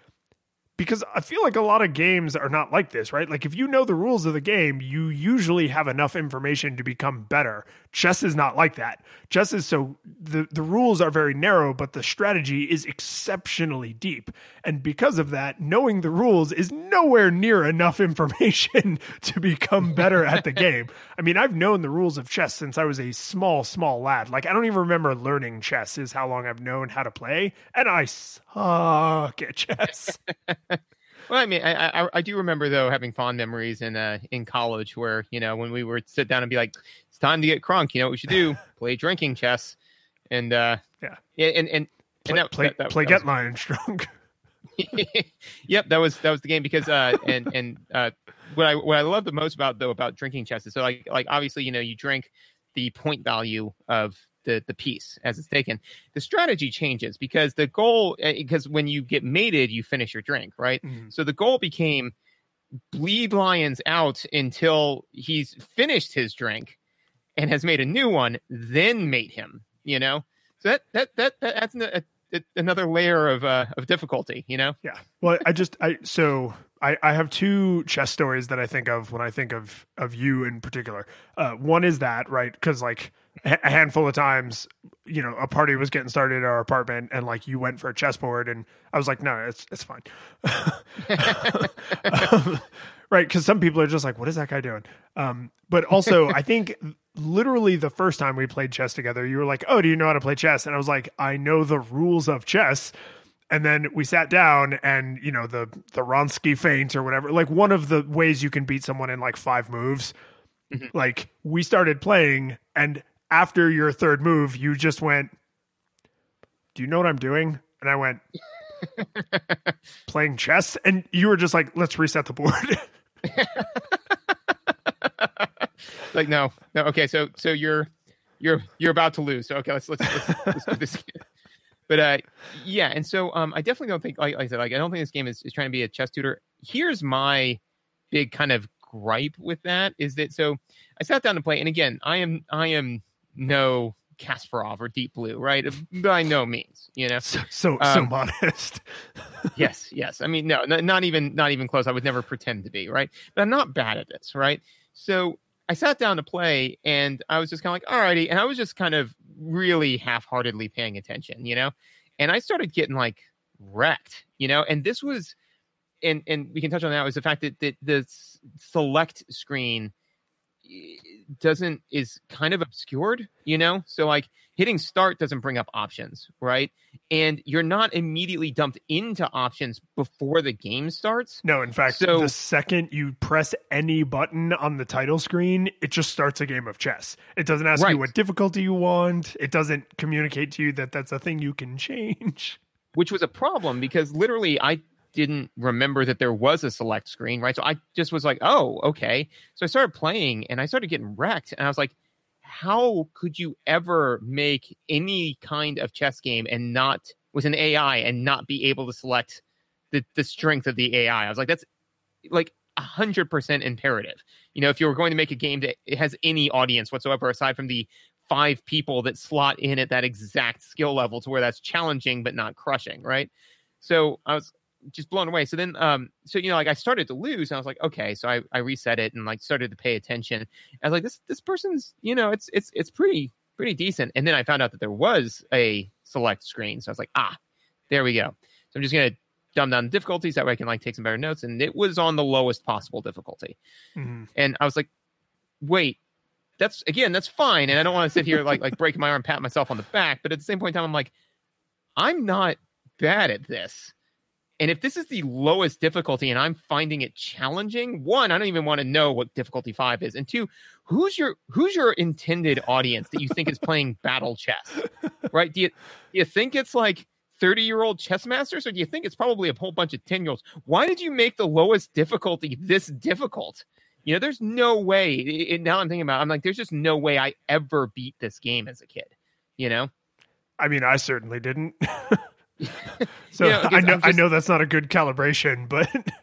Speaker 2: because I feel like a lot of games are not like this, right? Like if you know the rules of the game, you usually have enough information to become better. Chess is not like that. Chess is so the the rules are very narrow, but the strategy is exceptionally deep. And because of that, knowing the rules is nowhere near enough information to become better at the game. I mean, I've known the rules of chess since I was a small small lad. Like I don't even remember learning chess is how long I've known how to play, and I suck at chess.
Speaker 3: Well, I mean, I, I, I do remember though having fond memories in uh in college where you know when we would sit down and be like, it's time to get crunk. You know what we should do? play drinking chess, and uh
Speaker 2: Yeah.
Speaker 3: and and.
Speaker 2: Play,
Speaker 3: and that,
Speaker 2: play,
Speaker 3: that- that-
Speaker 2: play get line strong.
Speaker 3: yep, that was that was the game because uh and and uh what I what I love the most about though about drinking chess is so like like obviously you know you drink the point value of the the piece as it's taken. The strategy changes because the goal because when you get mated you finish your drink right.
Speaker 2: Mhm.
Speaker 3: So the goal became bleed lions out until he's finished his drink and has made a new one, then mate him. You know, so that that that, that adds an, a, a, another layer of uh, of difficulty. You know.
Speaker 2: Yeah. Well, I just I so I I have two chess stories that I think of when I think of of you in particular. Uh, one is that right because like a handful of times, you know, a party was getting started at our apartment, and like you went for a chessboard, and I was like, no, it's it's fine. Um, right because some people are just like what is that guy doing? Um but also i think literally the first time we played chess together you were like oh do you know how to play chess? And i was like i know the rules of chess. And then we sat down and you know the the Ronsky feint or whatever like one of the ways you can beat someone in like five moves like we started playing and after your third move you just went do you know what i'm doing? And i went playing chess? And you were just like let's reset the board.
Speaker 3: Like no no okay so so you're you're you're about to lose so okay let's let's let's, let's do this but uh yeah and so um i definitely don't think like, like i said like i don't think this game is, is trying to be a chess tutor. Here's my big kind of gripe with that is that so i sat down to play and again i am i am no kasparov or deep blue right by no means you know
Speaker 2: so so, so
Speaker 3: Um,
Speaker 2: modest
Speaker 3: yes, yes. I mean, no, not even, not even close. I would never pretend to be, right? But I'm not bad at this, right? So I sat down to play, and I was just kind of like, alrighty, and I was just kind of really half-heartedly paying attention, you know. And I started getting like wrecked, you know. And this was, and and we can touch on that was the fact that that the select screen doesn't is kind of obscured, you know. So like hitting start doesn't bring up options, right? and you're not immediately dumped into options before the game starts.
Speaker 2: no in fact
Speaker 3: So-
Speaker 2: the second you press any button on the title screen it just starts a game of chess it doesn't ask
Speaker 3: Right.
Speaker 2: you what difficulty you want it doesn't communicate to you that that's a thing you can change
Speaker 3: which was a problem because literally I didn't remember that there was a select screen, right? So I just was like, oh, okay. So I started playing and I started getting wrecked. And I was like, how could you ever make any kind of chess game and not with an AI and not be able to select the, the strength of the AI? I was like, that's like a hundred percent imperative. You know, if you were going to make a game that has any audience whatsoever, aside from the five people that slot in at that exact skill level to where that's challenging but not crushing, right? So I was just blown away. So then, um, so you know, like I started to lose, and I was like, okay, so I, I reset it and like started to pay attention. I was like, this this person's, you know, it's it's it's pretty pretty decent. And then I found out that there was a select screen, so I was like, ah, there we go. So I'm just gonna dumb down the difficulties that way I can like take some better notes. And it was on the lowest possible difficulty.
Speaker 2: Mhm.
Speaker 3: And I was like, wait, that's again, that's fine. And I don't want to sit here like like breaking my arm, pat myself on the back. But at the same point in time, I'm like, I'm not bad at this. And if this is the lowest difficulty and I'm finding it challenging, one, I don't even want to know what difficulty five is. And two, who's your who's your intended audience that you think is playing battle chess? Right? Do you do you think it's like 30 year old chess masters, or do you think it's probably a whole bunch of 10 year olds? Why did you make the lowest difficulty this difficult? You know, there's no way. It, it- now I'm thinking about, it, I'm like, there's just no way I ever beat this game as a kid. You know,
Speaker 2: i mean i certainly didn't so
Speaker 3: Yeah,
Speaker 2: i know
Speaker 3: I'm
Speaker 2: i know that's not a good calibration but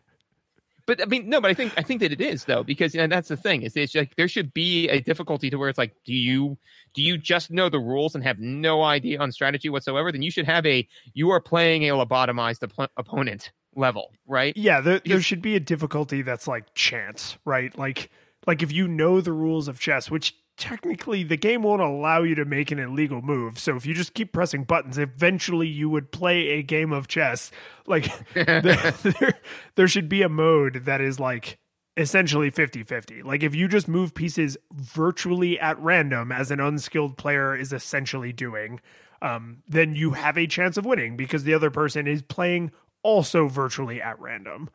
Speaker 3: but I mean, no, but I think I think that it is though, because you know, that's the thing is it's like there should be a difficulty to where it's like, do you do you just know the rules and have no idea on strategy whatsoever? Then you should have a you are playing a lobotomized op- opponent level, right?
Speaker 2: yeah there, there should be a difficulty that's like chance right like like if you know the rules of chess which technically the game won't allow you to make an illegal move. So if you just keep pressing buttons eventually you would play a game of chess. Like there, there, should be a mode that is like essentially 50-50 like if you just move pieces virtually at random as an unskilled player is essentially doing um, then you have a chance of winning because the other person is playing also virtually at random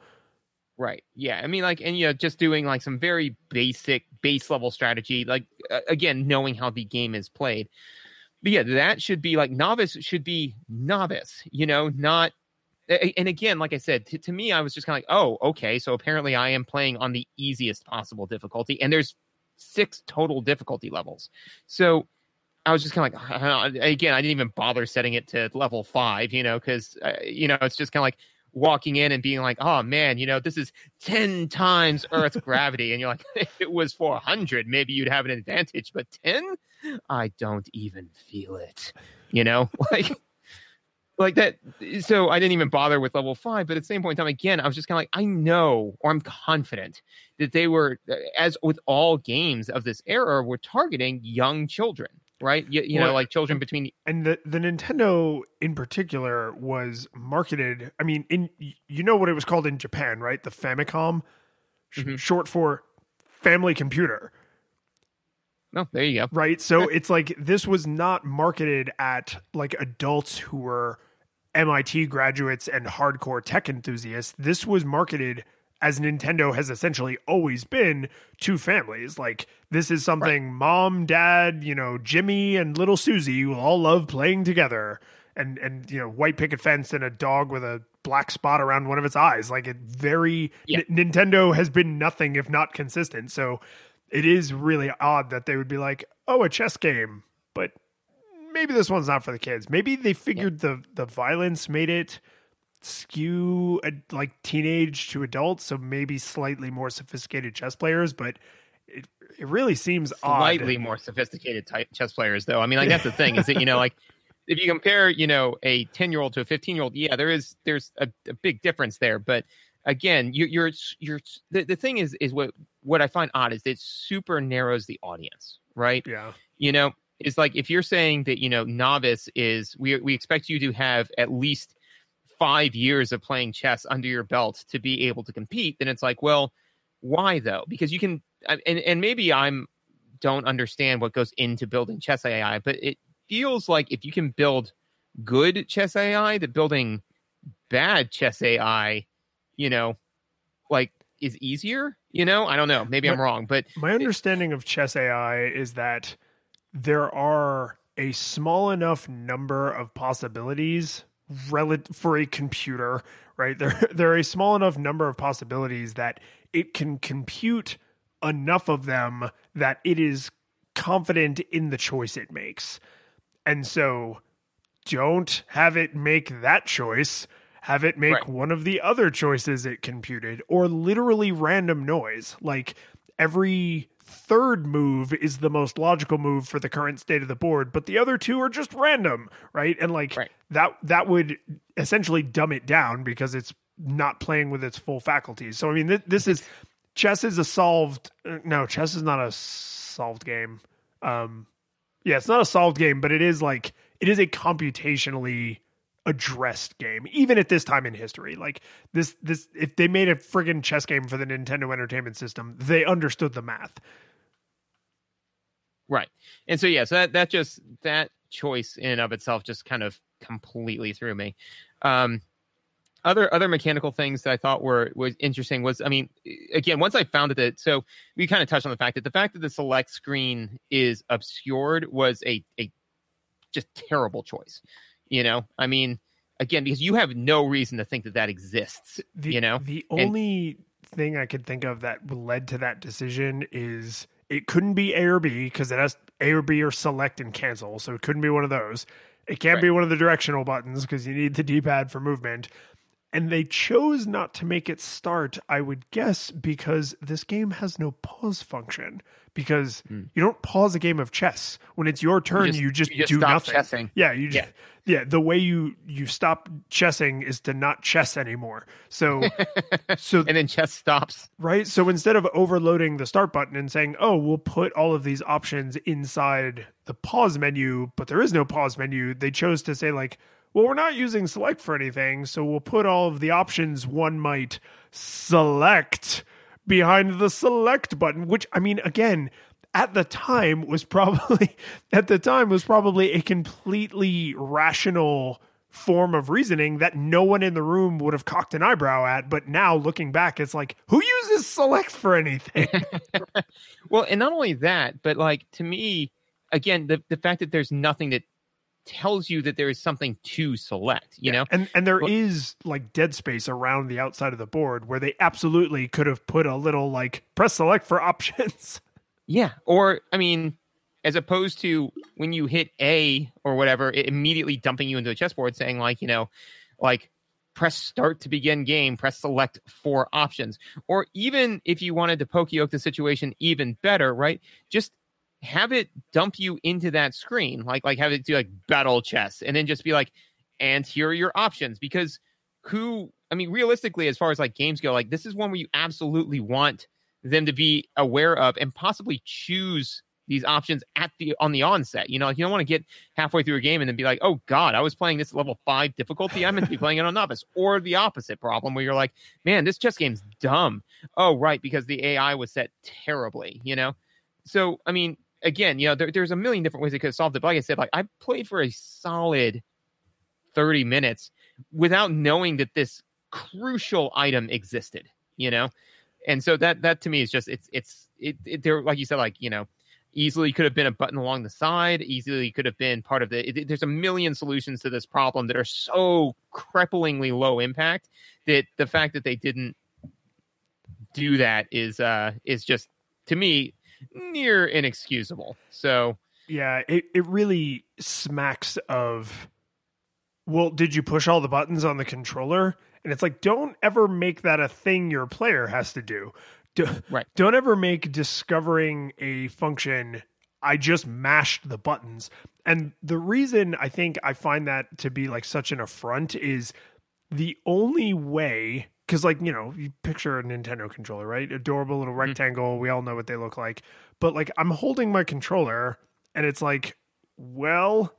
Speaker 3: Right. Yeah. I mean, like, and you know, just doing like some very basic base level strategy, like uh, again, knowing how the game is played. But yeah, that should be like novice should be novice, you know, not. And again, like I said, to, to me, I was just kind of like, oh, okay. So apparently I am playing on the easiest possible difficulty. And there's six total difficulty levels. So I was just kind of like, again, I didn't even bother setting it to level five, you know, because, uh, you know, it's just kind of like, walking in and being like, oh man, you know, this is 10 times Earth's gravity. And you're like, if it was 400, maybe you'd have an advantage, but 10? I don't even feel it, you know, like, like that. So I didn't even bother with level five, but at the same point in time, again, I was just kind of like, I know, or I'm confident that they were, as with all games of this era, were targeting young children right? You, you well, know, like children between.
Speaker 2: And the the Nintendo in particular was marketed. I mean, in you know what it was called in Japan, right? The Famicom, mm-hmm. short for family computer.
Speaker 3: Oh, there you go.
Speaker 2: Right. So it's like this was not marketed at like adults who were MIT graduates and hardcore tech enthusiasts. This was marketed as Nintendo has essentially always been two families. Like this is something right. mom, dad, you know, Jimmy and little Susie will all love playing together. And and you know, white picket fence and a dog with a black spot around one of its eyes. Like it very yeah. N- Nintendo has been nothing if not consistent. So it is really odd that they would be like, "Oh, a chess game." But maybe this one's not for the kids. Maybe they figured yeah. the the violence made it skew like teenage to adults, so maybe slightly more sophisticated chess players, but it it really seems
Speaker 3: slightly
Speaker 2: odd.
Speaker 3: more sophisticated type chess players though. I mean, like that's the thing is that you know like if you compare you know a 10 year old to a 15 year old yeah there is there's a, a big difference there but again you, you're you're the, the thing is is what what i find odd is it super narrows the audience right
Speaker 2: yeah
Speaker 3: you know it's like if you're saying that you know novice is we we expect you to have at least five years of playing chess under your belt to be able to compete, then it's like, well, why though? Because you can, and and maybe I'm don't understand what goes into building chess AI, but it feels like if you can build good chess AI, that building bad chess AI, you know, like is easier. You know, I don't know. Maybe I'm wrong, but
Speaker 2: my understanding it, of chess AI is that there are a small enough number of possibilities relative for a computer, right? There there are a small enough number of possibilities that it can compute enough of them that it is confident in the choice it makes. And so don't have it make that choice. Have it make right. one of the other choices it computed or literally random noise. Like every third move is the most logical move for the current state of the board, but the other two are just random, right? And like right. that that would essentially dumb it down because it's not playing with its full faculties. So I mean, th- this is chess is a solved. Uh, no, chess is not a solved game. Um, yeah, it's not a solved game, but it is like it is a computationally addressed game, even at this time in history. Like this, this if they made a friggin' chess game for the Nintendo Entertainment System, they understood the math.
Speaker 3: Right, and so yeah, so that that just that choice in of itself just kind of completely threw me. Um, other other mechanical things that I thought were was interesting was I mean again once I found it that so we kind of touched on the fact that the fact that the select screen is obscured was a a just terrible choice you know, I mean, again, because you have no reason to think that that exists.
Speaker 2: The,
Speaker 3: you know,
Speaker 2: the only and, thing I could think of that led to that decision is it couldn't be A or B because it has A or B or select and cancel, so it couldn't be one of those. It can't right. be one of the directional buttons because you need the D pad for movement. And they chose not to make it start, I would guess, because this game has no pause function because mm. you don't pause a game of chess when it's your turn. You just, you just, you just do nothing.
Speaker 3: Chessing.
Speaker 2: Yeah, you just yeah. yeah. The way you you stop chessing is to not chess anymore. So so
Speaker 3: and then chess stops.
Speaker 2: Right. So instead of overloading the start button and saying, "Oh, we'll put all of these options inside the pause menu," but there is no pause menu, they chose to say like, "Well, we're not using select for anything, so we'll put all of the options one might select." Behind the select button, which I mean, again, at the time was probably at the time was probably a completely rational form of reasoning that no one in the room would have cocked an eyebrow at. But now looking back, it's like, who uses select for anything?
Speaker 3: well, and not only that, but like to me, again, the, the fact that there's nothing that tells you that there is something to select, you yeah. know?
Speaker 2: And and there but, is like dead space around the outside of the board where they absolutely could have put a little like press select for options.
Speaker 3: Yeah. Or I mean, as opposed to when you hit A or whatever, it immediately dumping you into a chessboard saying like, you know, like press start to begin game, press select for options. Or even if you wanted to poka-yoke the situation even better, right? Just have it dump you into that screen, like like have it do like battle chess, and then just be like, and here are your options. Because who I mean, realistically, as far as like games go, like this is one where you absolutely want them to be aware of and possibly choose these options at the on the onset. You know, like you don't want to get halfway through a game and then be like, oh God, I was playing this level five difficulty. I'm meant to be playing it on novice. Or the opposite problem where you're like, man, this chess game's dumb. Oh, right, because the AI was set terribly, you know? So I mean, again, you know, there, there's a million different ways it could have solved it. But like I said, like I played for a solid 30 minutes without knowing that this crucial item existed, you know? And so that that to me is just it's it's it, it there like you said like you know easily could have been a button along the side easily could have been part of the it, there's a million solutions to this problem that are so cripplingly low impact that the fact that they didn't do that is uh is just to me near inexcusable so
Speaker 2: yeah it, it really smacks of well did you push all the buttons on the controller and it's like don't ever make that a thing your player has to do do,
Speaker 3: right.
Speaker 2: Don't ever make discovering a function. I just mashed the buttons. And the reason I think I find that to be like such an affront is the only way because like you know you picture a nintendo controller right? Adorable little mm-hmm. rectangle. We all know what they look like. But like i'm holding my controller and it's like well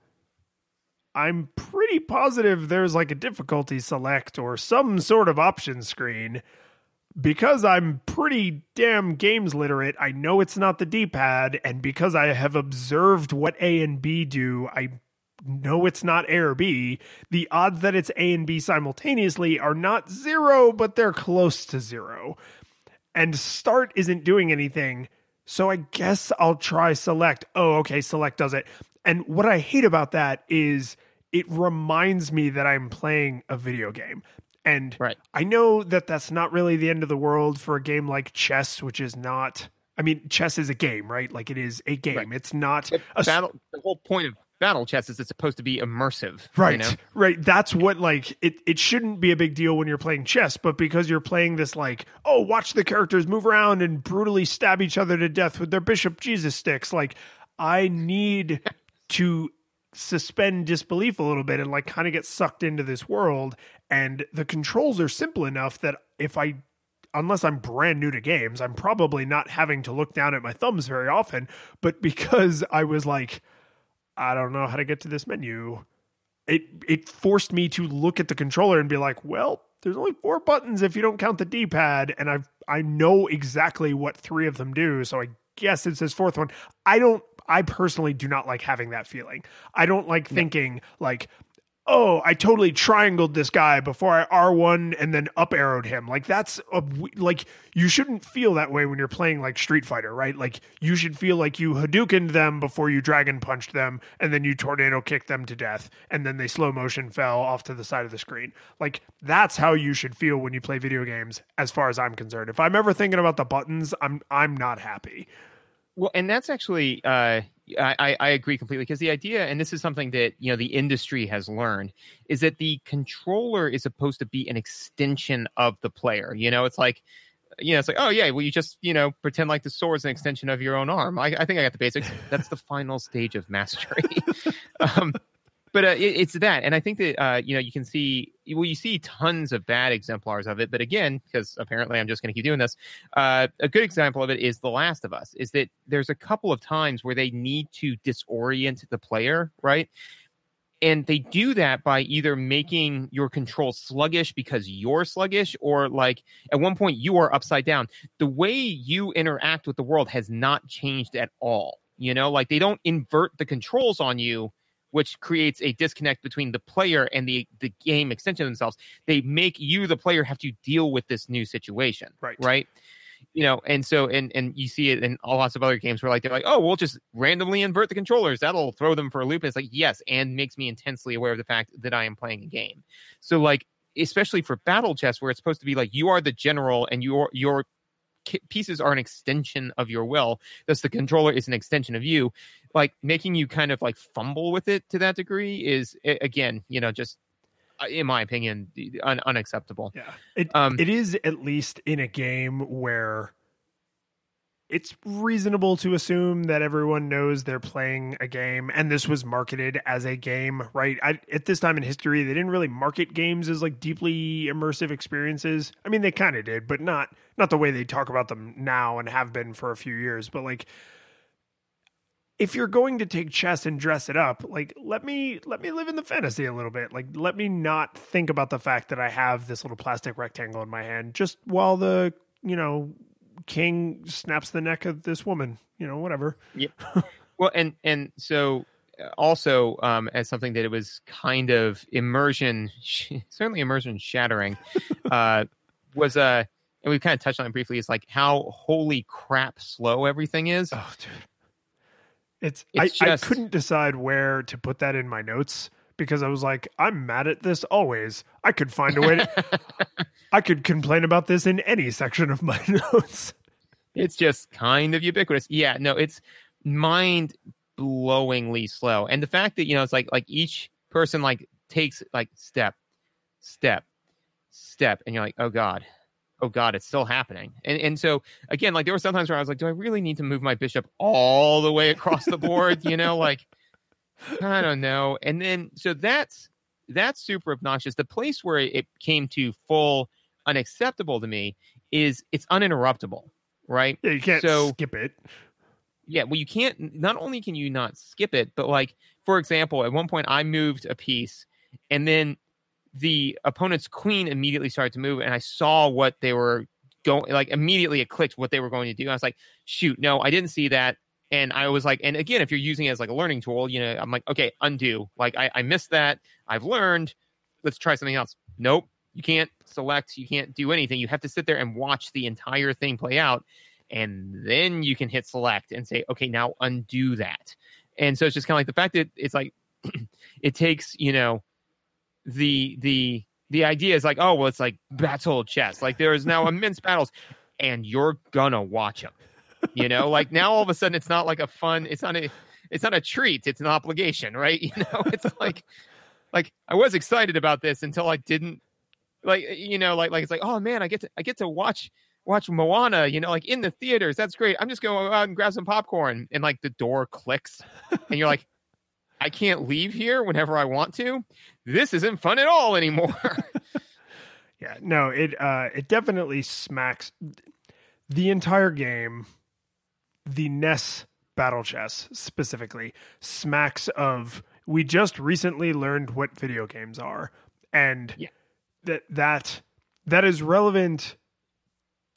Speaker 2: i'm pretty positive there's like a difficulty select or some sort of option screen. Because I'm pretty damn games literate, I know it's not the D pad, and because I have observed what A and B do, I know it's not A or B. The odds that it's A and B simultaneously are not zero, but they're close to zero. And start isn't doing anything, so I guess I'll try select. Oh, okay, select does it. And what I hate about that is it reminds me that I'm playing a video game. And
Speaker 3: right.
Speaker 2: I know that that's not really the end of the world for a game like chess, which is not. I mean, chess is a game, right? Like it is a game. Right. It's not
Speaker 3: a battle. The whole point of battle chess is it's supposed to be immersive,
Speaker 2: right?
Speaker 3: You know?
Speaker 2: Right. That's what like it. It shouldn't be a big deal when you're playing chess, but because you're playing this, like, oh, watch the characters move around and brutally stab each other to death with their bishop Jesus sticks. Like, I need to suspend disbelief a little bit and like kind of get sucked into this world and the controls are simple enough that if i unless i'm brand new to games i'm probably not having to look down at my thumbs very often but because i was like i don't know how to get to this menu. It it forced me to look at the controller and be like well there's only four buttons if you don't count the d-pad and i i know exactly what three of them do so i guess it's this fourth one. I don't I personally do not like having that feeling. I don't like thinking like, oh, I totally triangled this guy before I R1 and then up arrowed him. Like that's a, like you shouldn't feel that way when you're playing like Street Fighter, right? Like you should feel like you Hadoukened them before you dragon punched them and then you tornado kicked them to death and then they slow motion fell off to the side of the screen. Like that's how you should feel when you play video games as far as I'm concerned. If I'm ever thinking about the buttons, I'm I'm not happy.
Speaker 3: Well, and that's actually uh, I, I agree completely because the idea, and this is something that you know the industry has learned, is that the controller is supposed to be an extension of the player. You know, it's like you know, it's like, oh yeah, well, you just you know pretend like the sword's an extension of your own arm. I, I think I got the basics. That's the final stage of mastery. um, but uh, it, it's that, and I think that uh, you know you can see well, you see tons of bad exemplars of it. But again, because apparently I'm just going to keep doing this, uh, a good example of it is The Last of Us. Is that there's a couple of times where they need to disorient the player, right? and they do that by either making your control sluggish because you're sluggish or like at one point you are upside down the way you interact with the world has not changed at all you know like they don't invert the controls on you which creates a disconnect between the player and the the game extension themselves. They make you, the player, have to deal with this new situation.
Speaker 2: Right.
Speaker 3: Right. You know, and so and and you see it in all lots of other games where like they're like, oh, we'll just randomly invert the controllers. That'll throw them for a loop. And it's like, yes, and makes me intensely aware of the fact that I am playing a game. So like, especially for battle chess, where it's supposed to be like you are the general and your your pieces are an extension of your will thus the controller is an extension of you. Like making you kind of like fumble with it to that degree is again you know just uh, in my opinion un- unacceptable.
Speaker 2: Yeah. It, um, it is at least in a game where it's reasonable to assume that everyone knows they're playing a game and this was marketed as a game right? I, at this time in history they didn't really market games as like deeply immersive experiences. I mean they kind of did but not not the way they talk about them now and have been for a few years. But like if you're going to take chess and dress it up like let me let me live in the fantasy a little bit. Like let me not think about the fact that i have this little plastic rectangle in my hand just while the you know king snaps the neck of this woman you know whatever.
Speaker 3: Yeah. Well and and so uh, also um as something that it was kind of immersion certainly immersion shattering uh was uh and we kind of touched on it briefly is like how holy crap slow everything is.
Speaker 2: Oh dude. It's, it's I, just... I couldn't decide where to put that in my notes because I was like, I'm mad at this always. I could find a way to, I could complain about this in any section of my notes.
Speaker 3: It's just kind of ubiquitous. Yeah, no, it's mind blowingly slow. And the fact that, you know, it's like like each person like takes like step, step, step, and you're like, oh God. Oh God, it's still happening. And and so again, like there were sometimes where I was like, do I really need to move my bishop all the way across the board? you know, like I don't know. And then so that's that's super obnoxious. The place where it came to full unacceptable to me is it's uninterruptible, right?
Speaker 2: Yeah, you can't so, skip it.
Speaker 3: Yeah, well, you can't. Not only can you not skip it, but like for example, at one point I moved a piece, and then the opponent's queen immediately started to move, and I saw what they were going. Like immediately, it clicked what they were going to do. I was like, "Shoot, no, I didn't see that." And I was like, and again, if you're using it as like a learning tool, you know, I'm like, okay, undo. Like I, I missed that. I've learned. Let's try something else. Nope. You can't select. You can't do anything. You have to sit there and watch the entire thing play out. And then you can hit select and say, okay, now undo that. And so it's just kind of like the fact that it's like, it takes, you know, the, the, the idea is like, oh, well, it's like battle chess. Like there is now immense battles and you're gonna watch them you know like now all of a sudden it's not like a fun it's not a it's not a treat it's an obligation right? You know it's like like i was excited about this until i didn't like you know like like it's like oh man i get to i get to watch watch moana you know like in the theaters that's great. I'm just going out and grab some popcorn. And like the door clicks and you're like i can't leave here whenever i want to? This isn't fun at all anymore.
Speaker 2: Yeah no it uh it definitely smacks the entire game the NES battle chess specifically smacks of we just recently learned what video games are. And
Speaker 3: yeah.
Speaker 2: that that that is relevant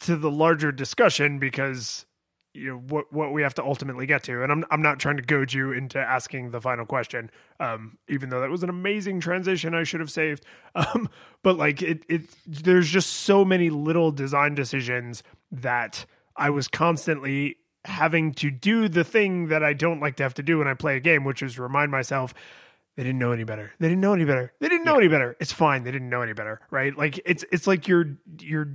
Speaker 2: to the larger discussion because you know what what we have to ultimately get to. And I'm I'm not trying to goad you into asking the final question um even though that was an amazing transition I should have saved. Um but like it it there's just so many little design decisions that I was constantly having to do the thing that I don't like to have to do when I play a game, which is remind myself they didn't know any better. They didn't know any better. They didn't know yeah. any better. It's fine. They didn't know any better, right? Like it's it's like you're you're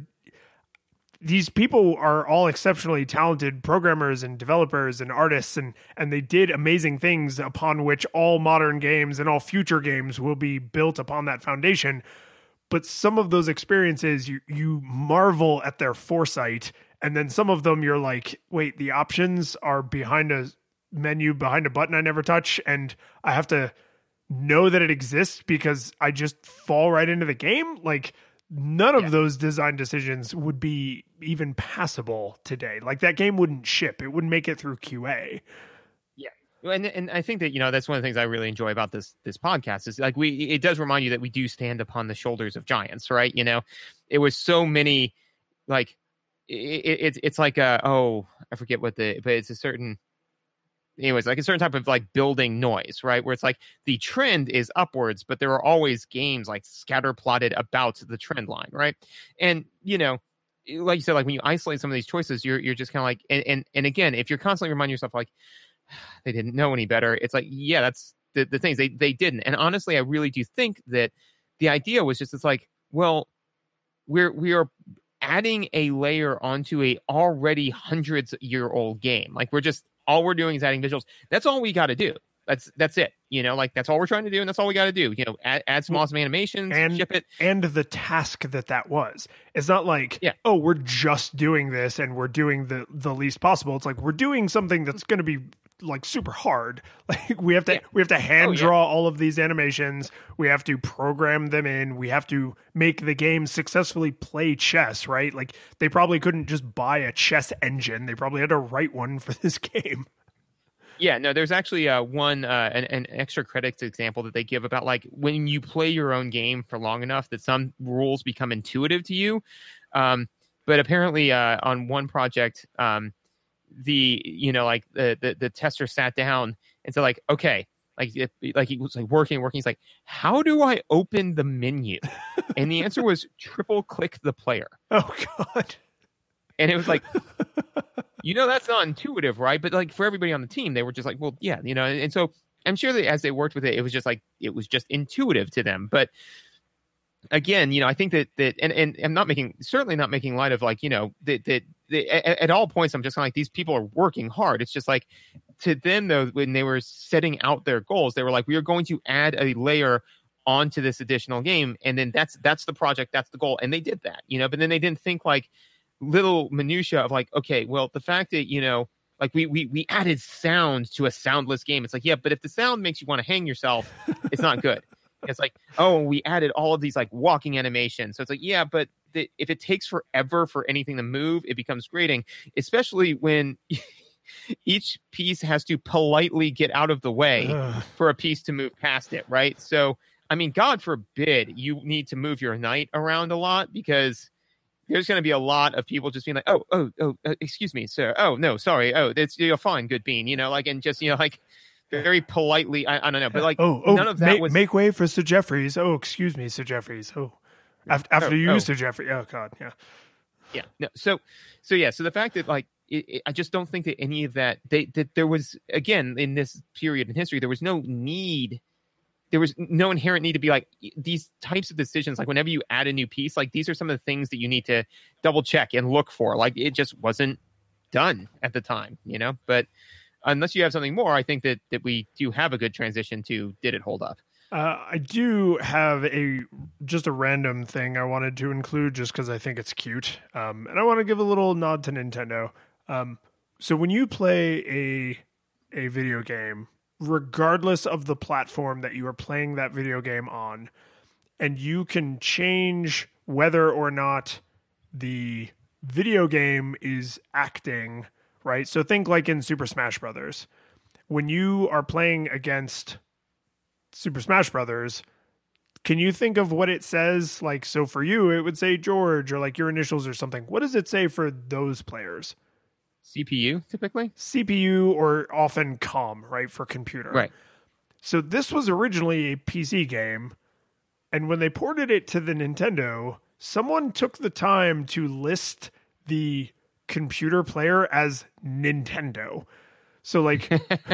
Speaker 2: these people are all exceptionally talented programmers and developers and artists and and they did amazing things upon which all modern games and all future games will be built upon that foundation but some of those experiences you you marvel at their foresight and then some of them you're like wait the options are behind a menu behind a button i never touch and i have to know that it exists because i just fall right into the game? Like none of yeah. those design decisions would be even passable today. Like that game wouldn't ship. It wouldn't make it through qa
Speaker 3: yeah. And and I think that you know that's one of the things I really enjoy about this this podcast is like we it does remind you that we do stand upon the shoulders of giants, right? You know, it was so many like it's it, it's like a oh I forget what the but it's a certain anyways, like a certain type of like building noise, right? Where it's like the trend is upwards, but there are always games like scatter plotted about the trend line, right? And you know, like you said, like when you isolate some of these choices, you're you're just kind of like, and, and and again, if you're constantly reminding yourself like they didn't know any better, it's like, yeah, that's the the things they they didn't. And honestly, I really do think that the idea was just it's like, well, we're we are adding a layer onto a already hundreds year old game. Like we're just all we're doing is adding visuals. That's all we got to do. That's that's it. You know, like that's all we're trying to do, and that's all we got to do. You know, add, add some awesome animations,
Speaker 2: and
Speaker 3: ship it.
Speaker 2: and the task that that was. It's not like,
Speaker 3: Yeah.
Speaker 2: oh, we're just doing this and we're doing the the least possible. It's like we're doing something that's going to be like super hard. Like we have to
Speaker 3: Yeah.
Speaker 2: we have to hand
Speaker 3: Oh, yeah.
Speaker 2: draw all of these animations. We have to program them in. We have to make the game successfully play chess. Right? Like they probably couldn't just buy a chess engine. They probably had to write one for this game.
Speaker 3: Yeah, no, there's actually uh, one uh, an, an extra credits example that they give about like when you play your own game for long enough that some rules become intuitive to you. Um, but apparently, uh, on one project, um, the you know like the, the the tester sat down and said like, okay, like it, like he was like working, working. He's like, how do I open the menu? and the answer was triple click the player.
Speaker 2: Oh God.
Speaker 3: And it was like, you know, that's not intuitive, right? But like for everybody on the team, they were just like, well, yeah, you know. And, and so I'm sure that as they worked with it, it was just like it was just intuitive to them. But again, you know, I think that that and and I'm not making certainly not making light of like you know that that, at, at all points I'm just like these people are working hard. It's just like to them though when they were setting out their goals, they were like, we are going to add a layer onto this additional game and then that's that's the project that's the goal and they did that you know but then they didn't think like little minutia of like okay well the fact that you know like we we we added sound to a soundless game it's like yeah but if the sound makes you want to hang yourself it's not good it's like oh we added all of these like walking animations so it's like yeah but the, if it takes forever for anything to move it becomes grating especially when each piece has to politely get out of the way
Speaker 2: Ugh.
Speaker 3: for a piece to move past it, right? So, I mean, God forbid you need to move your knight around a lot because there's going to be a lot of people just being like, "Oh, oh, oh, uh, excuse me, sir. Oh, no, sorry. Oh, it's you're fine, good bean." You know, like and just you know, like very politely. I, I don't know, but like
Speaker 2: oh, oh,
Speaker 3: none of that
Speaker 2: make,
Speaker 3: was
Speaker 2: make way for Sir Jeffries. Oh, excuse me, Sir Jeffries. Oh, after, after
Speaker 3: Oh,
Speaker 2: you,
Speaker 3: oh.
Speaker 2: Sir Jeffrey. Oh God, yeah.
Speaker 3: yeah no so so yeah so the fact that like it, it, i just don't think that any of that they that there was again in this period in history there was no need there was no inherent need to be like these types of decisions like whenever you add a new piece like these are some of the things that you need to double check and look for like it just wasn't done at the time you know but unless you have something more i think that that we do have a good transition to did it hold up
Speaker 2: Uh, I do have a just a random thing I wanted to include just because I think it's cute, um, and I want to give a little nod to Nintendo. Um, so when you play a a video game, regardless of the platform that you are playing that video game on, and you can change whether or not the video game is acting right. So think like in Super Smash Brothers, when you are playing against Super Smash Brothers, can you think of what it says? Like, so for you, it would say George or like your initials or something. What does it say for those players?
Speaker 3: cpu typically
Speaker 2: CPU or often COM, right? For computer.
Speaker 3: right
Speaker 2: So this was originally a PC game, and when they ported it to the Nintendo, someone took the time to list the computer player as Nintendo. So like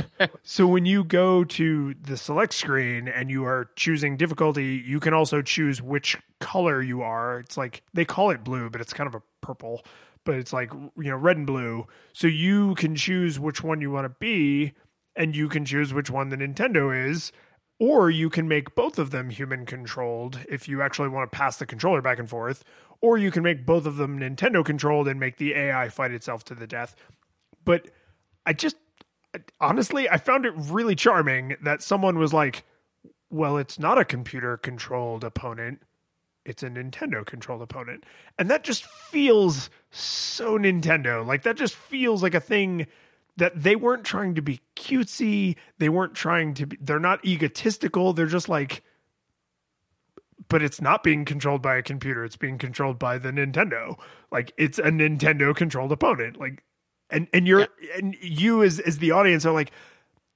Speaker 2: so when you go to the select screen and you are choosing difficulty, you can also choose which color you are. It's like they call it blue, but it's kind of a purple, but it's like you know red and blue. So you can choose which one you want to be and you can choose which one the Nintendo is, or you can make both of them human controlled if you actually want to pass the controller back and forth, or you can make both of them Nintendo controlled and make the AI fight itself to the death. But I just honestly, I found it really charming that someone was like, well, it's not a computer controlled opponent. It's a Nintendo controlled opponent. And that just feels so Nintendo. Like that just feels like a thing that they weren't trying to be cutesy. They weren't trying to be, they're not egotistical. They're just like, but it's not being controlled by a computer. It's being controlled by the Nintendo. Like it's a Nintendo controlled opponent. Like and and you're yeah. and you as as the audience are like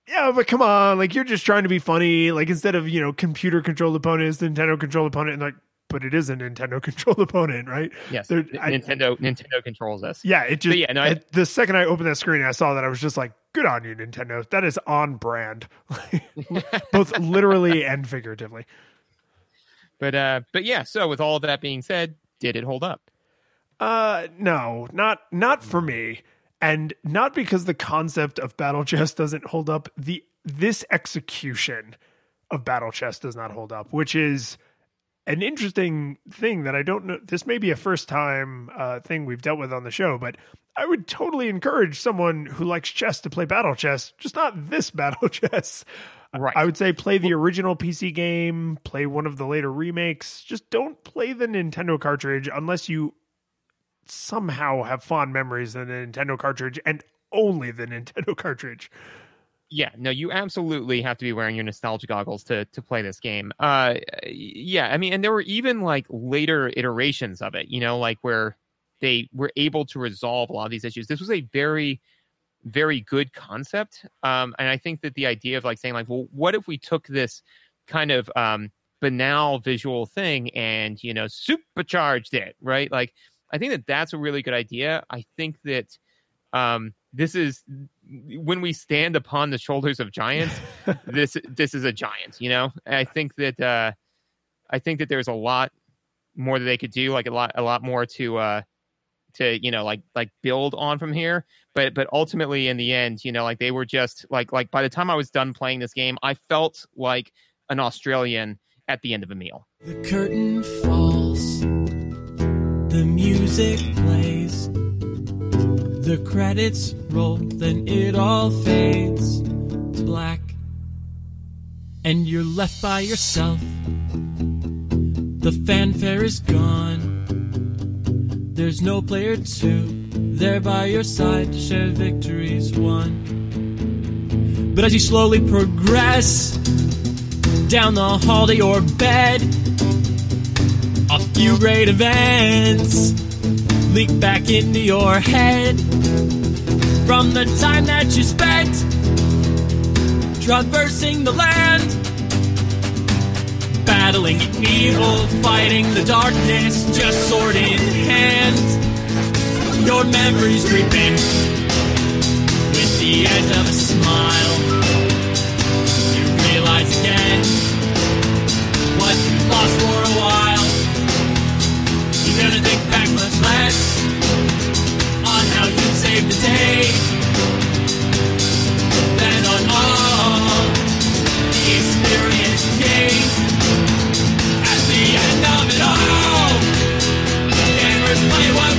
Speaker 2: yeah, but come on, like you're just trying to be funny. Like instead of you know computer controlled opponent, Nintendo controlled opponent, and like, but it is a Nintendo controlled opponent, right?
Speaker 3: Yes, I, Nintendo Nintendo controls us.
Speaker 2: Yeah, it just yeah. No, I, the second I opened that screen, I saw that I was just like, good on you, Nintendo. That is on brand, both literally and figuratively.
Speaker 3: But uh, but yeah. So with all of that being said, did it hold up?
Speaker 2: Uh, no, not not for me and not because the concept of battle chess doesn't hold up the this execution of battle chess does not hold up which is an interesting thing that i don't know this may be a first time uh, thing we've dealt with on the show but i would totally encourage someone who likes chess to play battle chess just not this battle chess Right. I would say play the original PC game, play one of the later remakes. Just don't play the Nintendo cartridge unless you somehow have fond memories of the Nintendo cartridge and only the Nintendo cartridge.
Speaker 3: Yeah, no, you absolutely have to be wearing your nostalgia goggles to to play this game. Uh, yeah, I mean, and there were even like later iterations of it, you know, like where they were able to resolve a lot of these issues. This was a very, very good concept, um, and I think that the idea of like saying like, well, what if we took this kind of um, banal visual thing and you know supercharged it, right? Like I think that that's a really good idea. I think that um, this is when we stand upon the shoulders of giants. this this is a giant, you know. I think that uh, I think that there's a lot more that they could do, like a lot a lot more to uh, to you know like like build on from here. But but ultimately, in the end, you know, like they were just like like by the time I was done playing this game, I felt like an Australian at the end of a meal.
Speaker 1: The curtain falls the music plays, the credits roll, then it all fades to black. And you're left by yourself. The fanfare is gone. There's no player two there by your side to share victories won. But as you slowly progress down the hall to your bed, a few great events leak back into your head from the time that you spent traversing the land, battling evil, fighting the darkness, just sword in hand. Your memories creeping with the edge of a smile. You realize again what you lost for a while You're gonna think back much less save the day. Then on all the experience gained, at the end of it all, gamers play one.